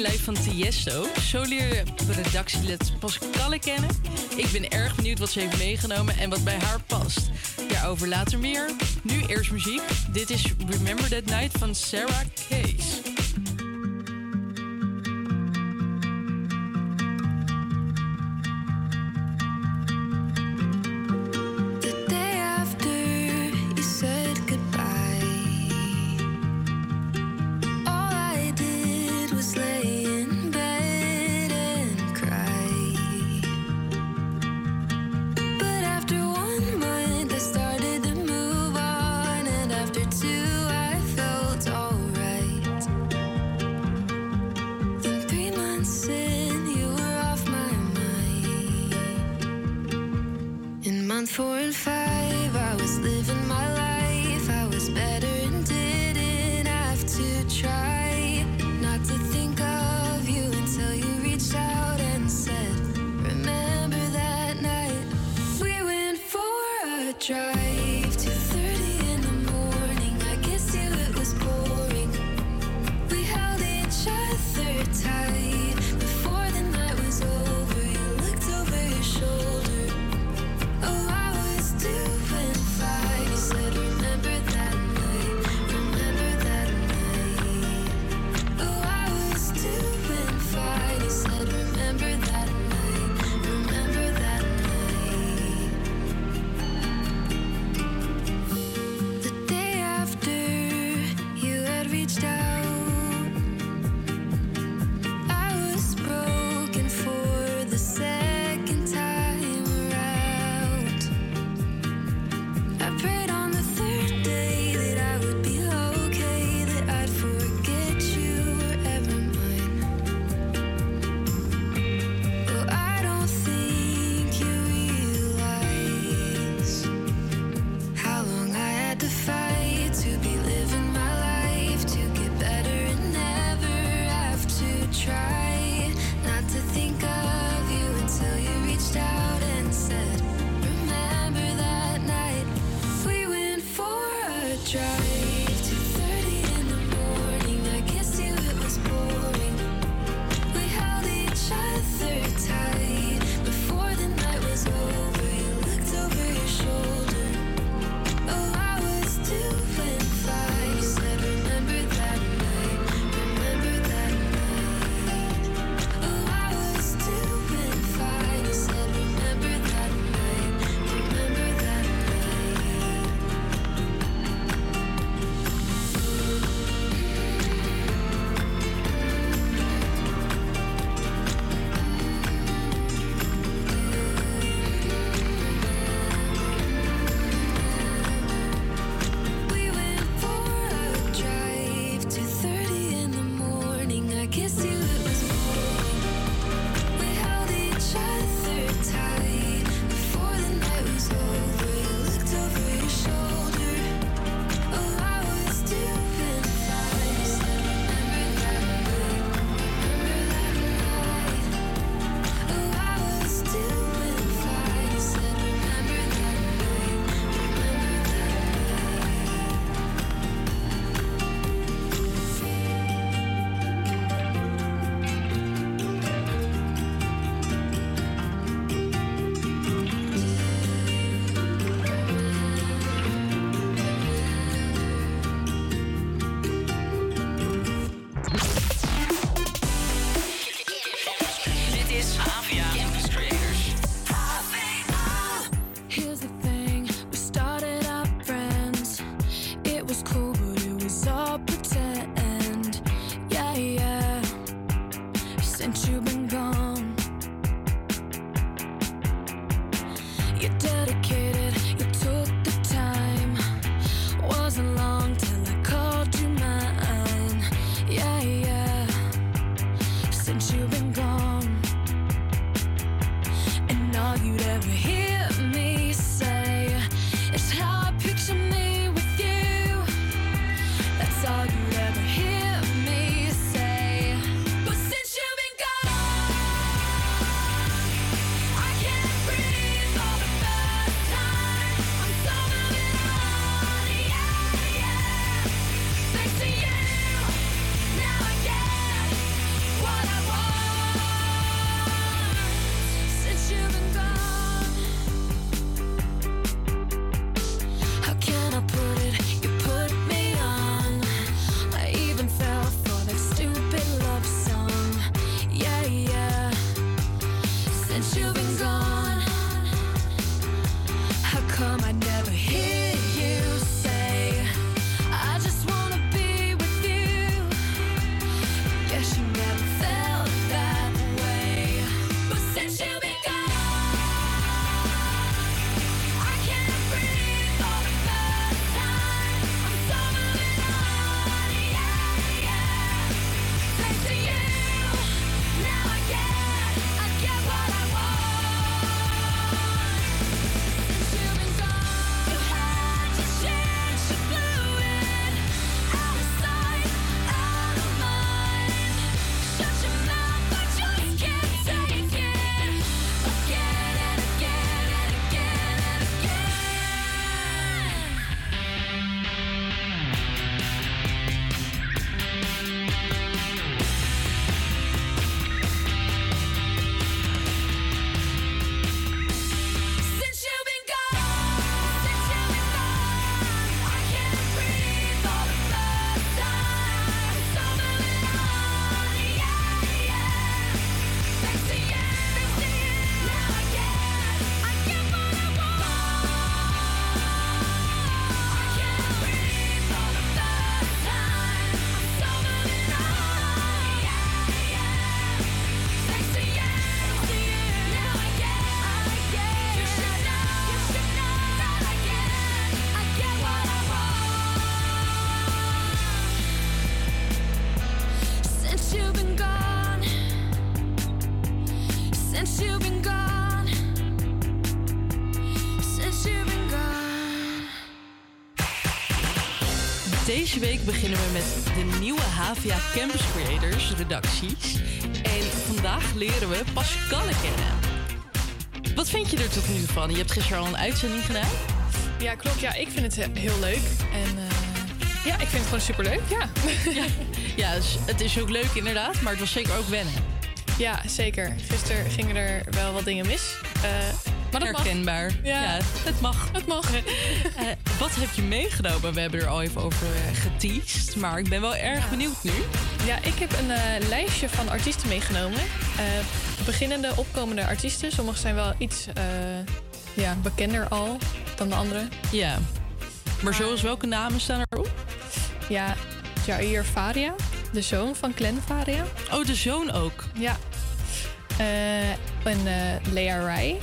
Life van Tiesto. Zo leerde redactielid Pascalle kennen. Ik ben erg benieuwd wat ze heeft meegenomen en wat bij haar past. Daarover later meer. Nu eerst muziek. Dit is Remember That Night van Sarah Deze week beginnen we met de nieuwe HVA Campus Creators redacties. En vandaag leren we Pascalle kennen. Wat vind je er tot nu toe van? Je hebt gisteren al een uitzending gedaan. Ja, klopt. Ja, ik vind het he- heel leuk. En eh, ja, ik vind het gewoon superleuk. Ja. ja. Ja, het is ook leuk inderdaad, maar het was zeker ook wennen. Ja, zeker. Gisteren gingen er wel wat dingen mis. Eh, maar dat mag. Herkenbaar. Ja. Ja, het mag. Het mag. Eh, wat heb je meegenomen? We hebben er al even over eh, geteased, maar ik ben wel erg benieuwd nu. Ja, ik heb een eh, lijstje van artiesten meegenomen. Eh, beginnende, opkomende artiesten. Sommigen zijn wel iets ja, bekender al dan de anderen. Ja. Maar zoals welke namen staan erop? Ja, Jair Faria, de zoon van Glenn Faria. Oh, de zoon ook? Ja. En Lea Rai.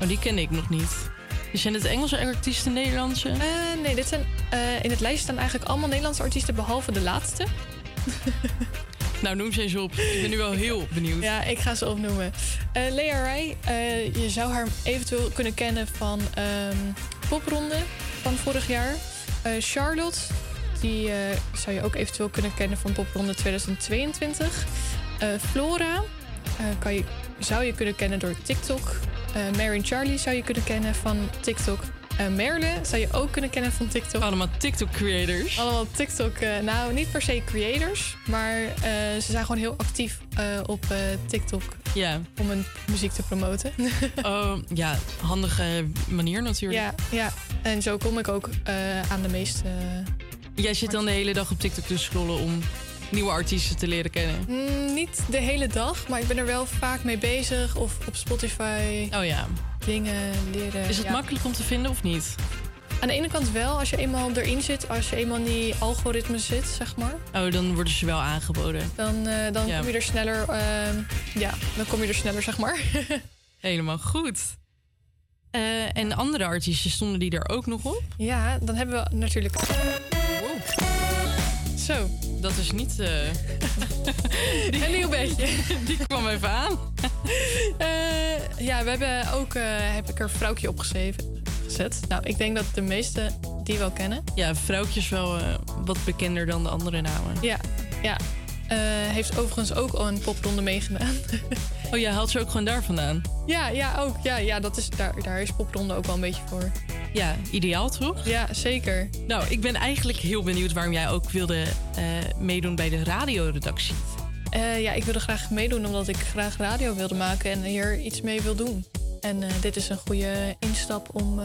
Oh, die ken ik nog niet. Zijn het Engelse artiesten, Nederlandse? Eh, nee, dit zijn, eh, in het lijstje staan eigenlijk allemaal Nederlandse artiesten, behalve de laatste. Nou, noem ze eens op. Ik ben nu wel heel benieuwd. Ja, ik ga ze opnoemen. Eh Lea Rai, je zou haar eventueel kunnen kennen van ehm, Popronde van vorig jaar. Charlotte, die zou je ook eventueel kunnen kennen van Popronde 2022. Eh, Flora kan je, zou je kunnen kennen door TikTok. Eh Mary Charlie zou je kunnen kennen van TikTok. Eh Merle zou je ook kunnen kennen van TikTok. Allemaal TikTok-creators. Allemaal TikTok, eh, nou niet per se creators, maar ze zijn gewoon heel actief op TikTok Ja. om hun muziek te promoten. Oh, ja, handige manier natuurlijk. ja, ja, en zo kom ik ook aan de meeste. Jij zit dan de hele dag op TikTok te scrollen om nieuwe artiesten te leren kennen. Mm, niet de hele dag, maar ik ben er wel vaak mee bezig. Of op Spotify. Oh ja. Dingen leren. Is het ja. makkelijk om te vinden of niet? Aan de ene kant wel, als je eenmaal erin zit, als je eenmaal in die algoritme zit, zeg maar. Oh, dan worden ze wel aangeboden. Dan, eh, dan Ja. kom je er sneller. eh, ja, dan kom je er sneller, zeg maar. Helemaal goed. Eh, en andere artiesten stonden die er ook nog op? Ja, dan hebben we natuurlijk. Zo. Dat is niet. eh, Een nieuw beetje. Die kwam even aan. Eh, ja, we hebben ook. eh, heb ik er vrouwtje opgeschreven. Gezet. Nou, ik denk dat de meesten die wel kennen. Ja, vrouwtje is wel wat bekender dan de andere namen. Ja, ja. Heeft overigens ook al een popronde meegedaan. Oh ja, haalt ze ook gewoon daar vandaan? ja, ja, ook. Ja, ja dat is, daar, daar is popronde ook wel een beetje voor. Ja, ideaal toch? Ja, zeker. Nou, ik ben eigenlijk heel benieuwd waarom jij ook wilde eh, meedoen bij de radioredactie. Eh, ja, ik wilde graag meedoen omdat ik graag radio wilde maken en hier iets mee wil doen. En eh, dit is een goede instap om.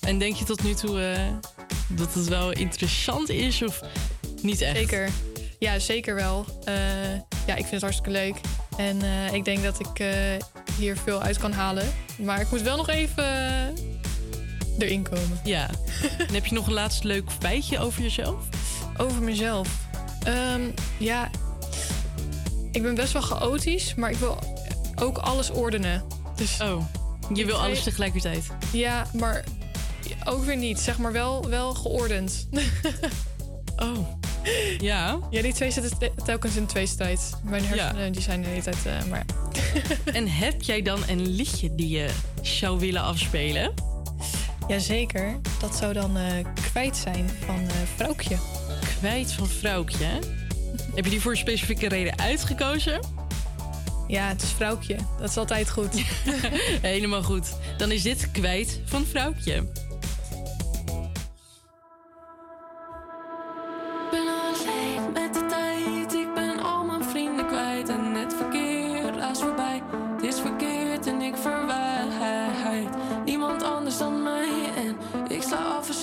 En denk je tot nu toe dat het wel interessant is of niet echt? Zeker. Ja, zeker wel. Eh, ja, ik vind het hartstikke leuk. En eh, ik denk dat ik eh, hier veel uit kan halen. Maar ik moet wel nog even erin komen. Ja. en heb je nog een laatste leuk feitje over jezelf? Over mezelf. Ehm, ja, ik ben best wel chaotisch, maar ik wil ook alles ordenen. Dus, oh, je wil alles tegelijkertijd? Ja, maar ook weer niet. Zeg maar wel, wel geordend. oh. Ja? Ja, die twee zitten te- telkens in twee tijd. Mijn hersenen die zijn de hele tijd... eh, maar ja. En heb jij dan een liedje die je zou willen afspelen? Jazeker. Dat zou dan eh, kwijt zijn van eh Vrouwtje. Kwijt van Vrouwtje? Heb je die voor een specifieke reden uitgekozen? Ja, het is Vrouwtje. Dat is altijd goed. Helemaal goed. Dan is dit Kwijt van Vrouwtje. Met de tijd, ik ben al mijn vrienden kwijt en het verkeer raast voorbij. Het is verkeerd en ik verwijt niemand anders dan mij en ik sla af als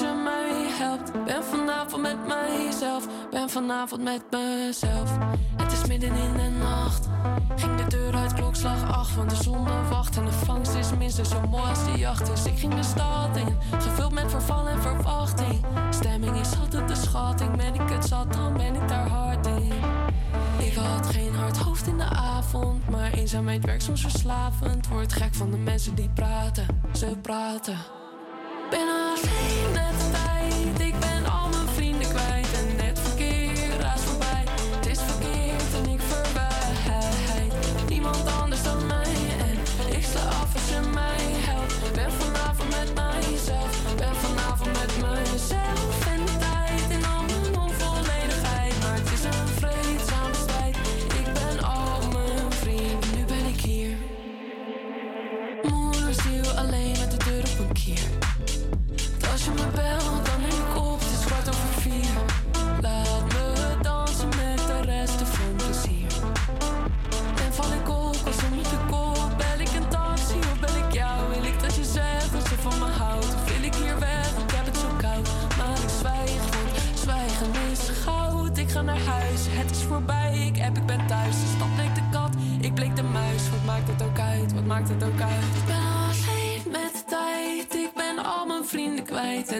mij. Ben vanavond met mijzelf, ben vanavond met mezelf. Het is midden in de nacht, ging de deur uit klokslag 8, want de zon wacht en de vangst is minstens zo mooi als de jacht. Dus ik ging de stad in, gevuld met verval en verwachting. Stemming is altijd de schatting, ben ik het zat, dan ben ik daar hard in. Ik had geen hard hoofd in de avond, maar eenzaamheid werkt soms verslavend. Word gek van de mensen die praten, ze praten. Ben alleen met de tijd, ik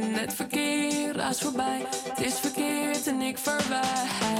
en het verkeer raast voorbij. Het is verkeerd en ik voorbij.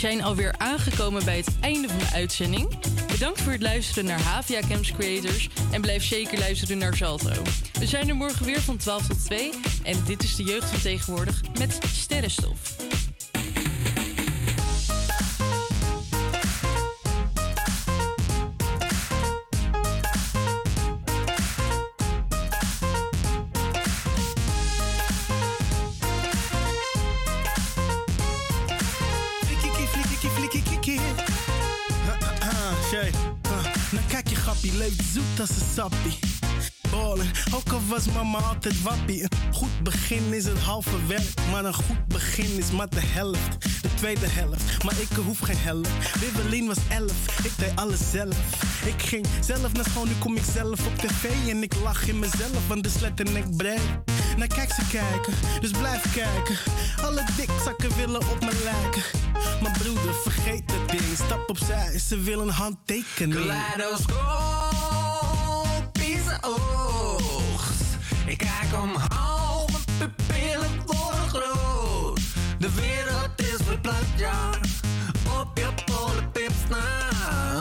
zijn alweer aangekomen bij het einde van de uitzending. Bedankt voor het luisteren naar Havia Camps Creators en blijf zeker luisteren naar Zalto. We zijn er morgen weer van 12 tot 2 en dit is de jeugd van tegenwoordig met Sterrenstof. maar altijd wappie. Een goed begin is het halve werk, maar een goed begin is maar de helft. De tweede helft, maar ik hoef geen helft. Wibbelin was elf, ik deed alles zelf. Ik ging zelf naar school, nu kom ik zelf op tv. En ik lach in mezelf, want de slet en ik breed. Nou kijk ze kijken, dus blijf kijken. Alle dikzakken willen op me lijken. Mijn broeder, vergeet het ding, stap opzij, ze willen handtekenen. Kaleidoscoop. omhoog, mijn pupillen worden groot. De wereld is verplaatst, ja. Op je polenpips na.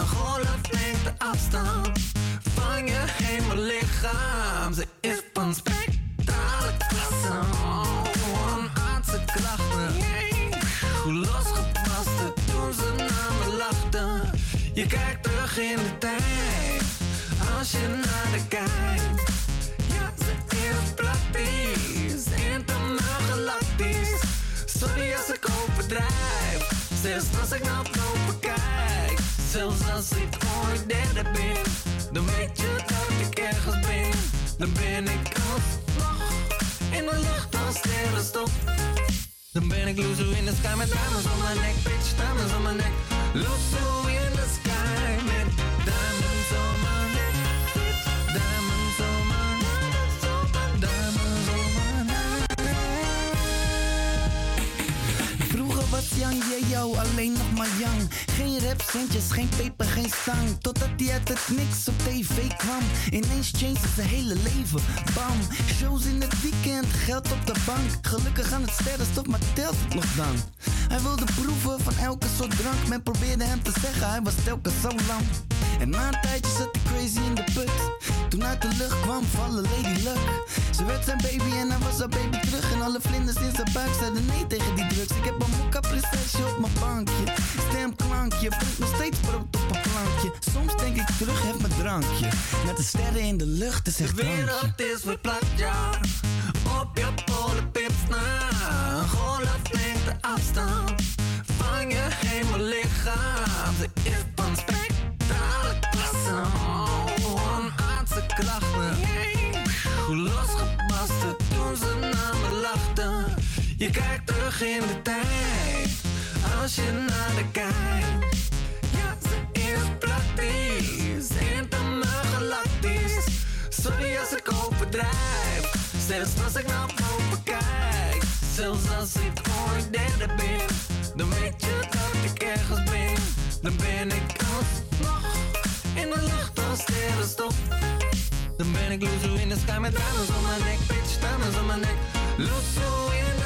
Golf neemt de afstand van je hemel lichaam. Ze is van spectrale klasse. Gewoon aardse krachten. Hoe losgepast het toen ze naar me lachten. Je kijkt terug in de tijd. Als je naar de kijkt. Ja, ze Yeah. Zelfs als ik naar boven kijk. Zelfs als ik ooit derde ben. Dan weet je dat ik ergens ben. Dan ben ik alsnog in de lucht als sterrenstof. Dan ben ik loser in the sky met diamonds on my neck, bitch, diamonds on my neck. Loser in the sky was yeah yo, alleen nog maar young. Geen rap, centjes, geen peper, geen stang. Totdat hij uit het niks op tv kwam. Ineens changed zijn hele leven. Bam, shows in het weekend, geld op de bank. Gelukkig aan het sterrenstof, maar telt het nog dan? Hij wilde proeven van elke soort drank. Men probeerde hem te zeggen, hij was telkens zo lang. En na een tijdje zat hij crazy in de put. Toen uit de lucht kwam vallen Lady Luck. Ze werd zijn baby en hij was haar baby terug. En alle vlinders in zijn buik zeiden nee tegen die drugs. Ik heb een mokka prinsesje op mijn bankje. Stemklankje, brengt nog steeds brood op een plankje. Soms denk ik terug, heb mijn drankje. Met de sterren in de lucht, is echt De wereld is verplakt, ja. Op je polenpips na. Een golflengte afstand van je hemellichaam. Ze is van spectrale klasse. Je kijkt terug in de tijd. Als je naar de kijkt. Ja, ze is praktisch. Internaal galactisch. Sorry als ik overdrijf. Zelfs als ik naar boven kijk. Zelfs als ik ooit derde ben. Dan weet je dat ik ergens ben. Dan ben ik alsnog in de lucht als sterrenstof. Dan ben ik loser in the sky met diamonds on my neck. Bitch, diamonds on my neck. Loser in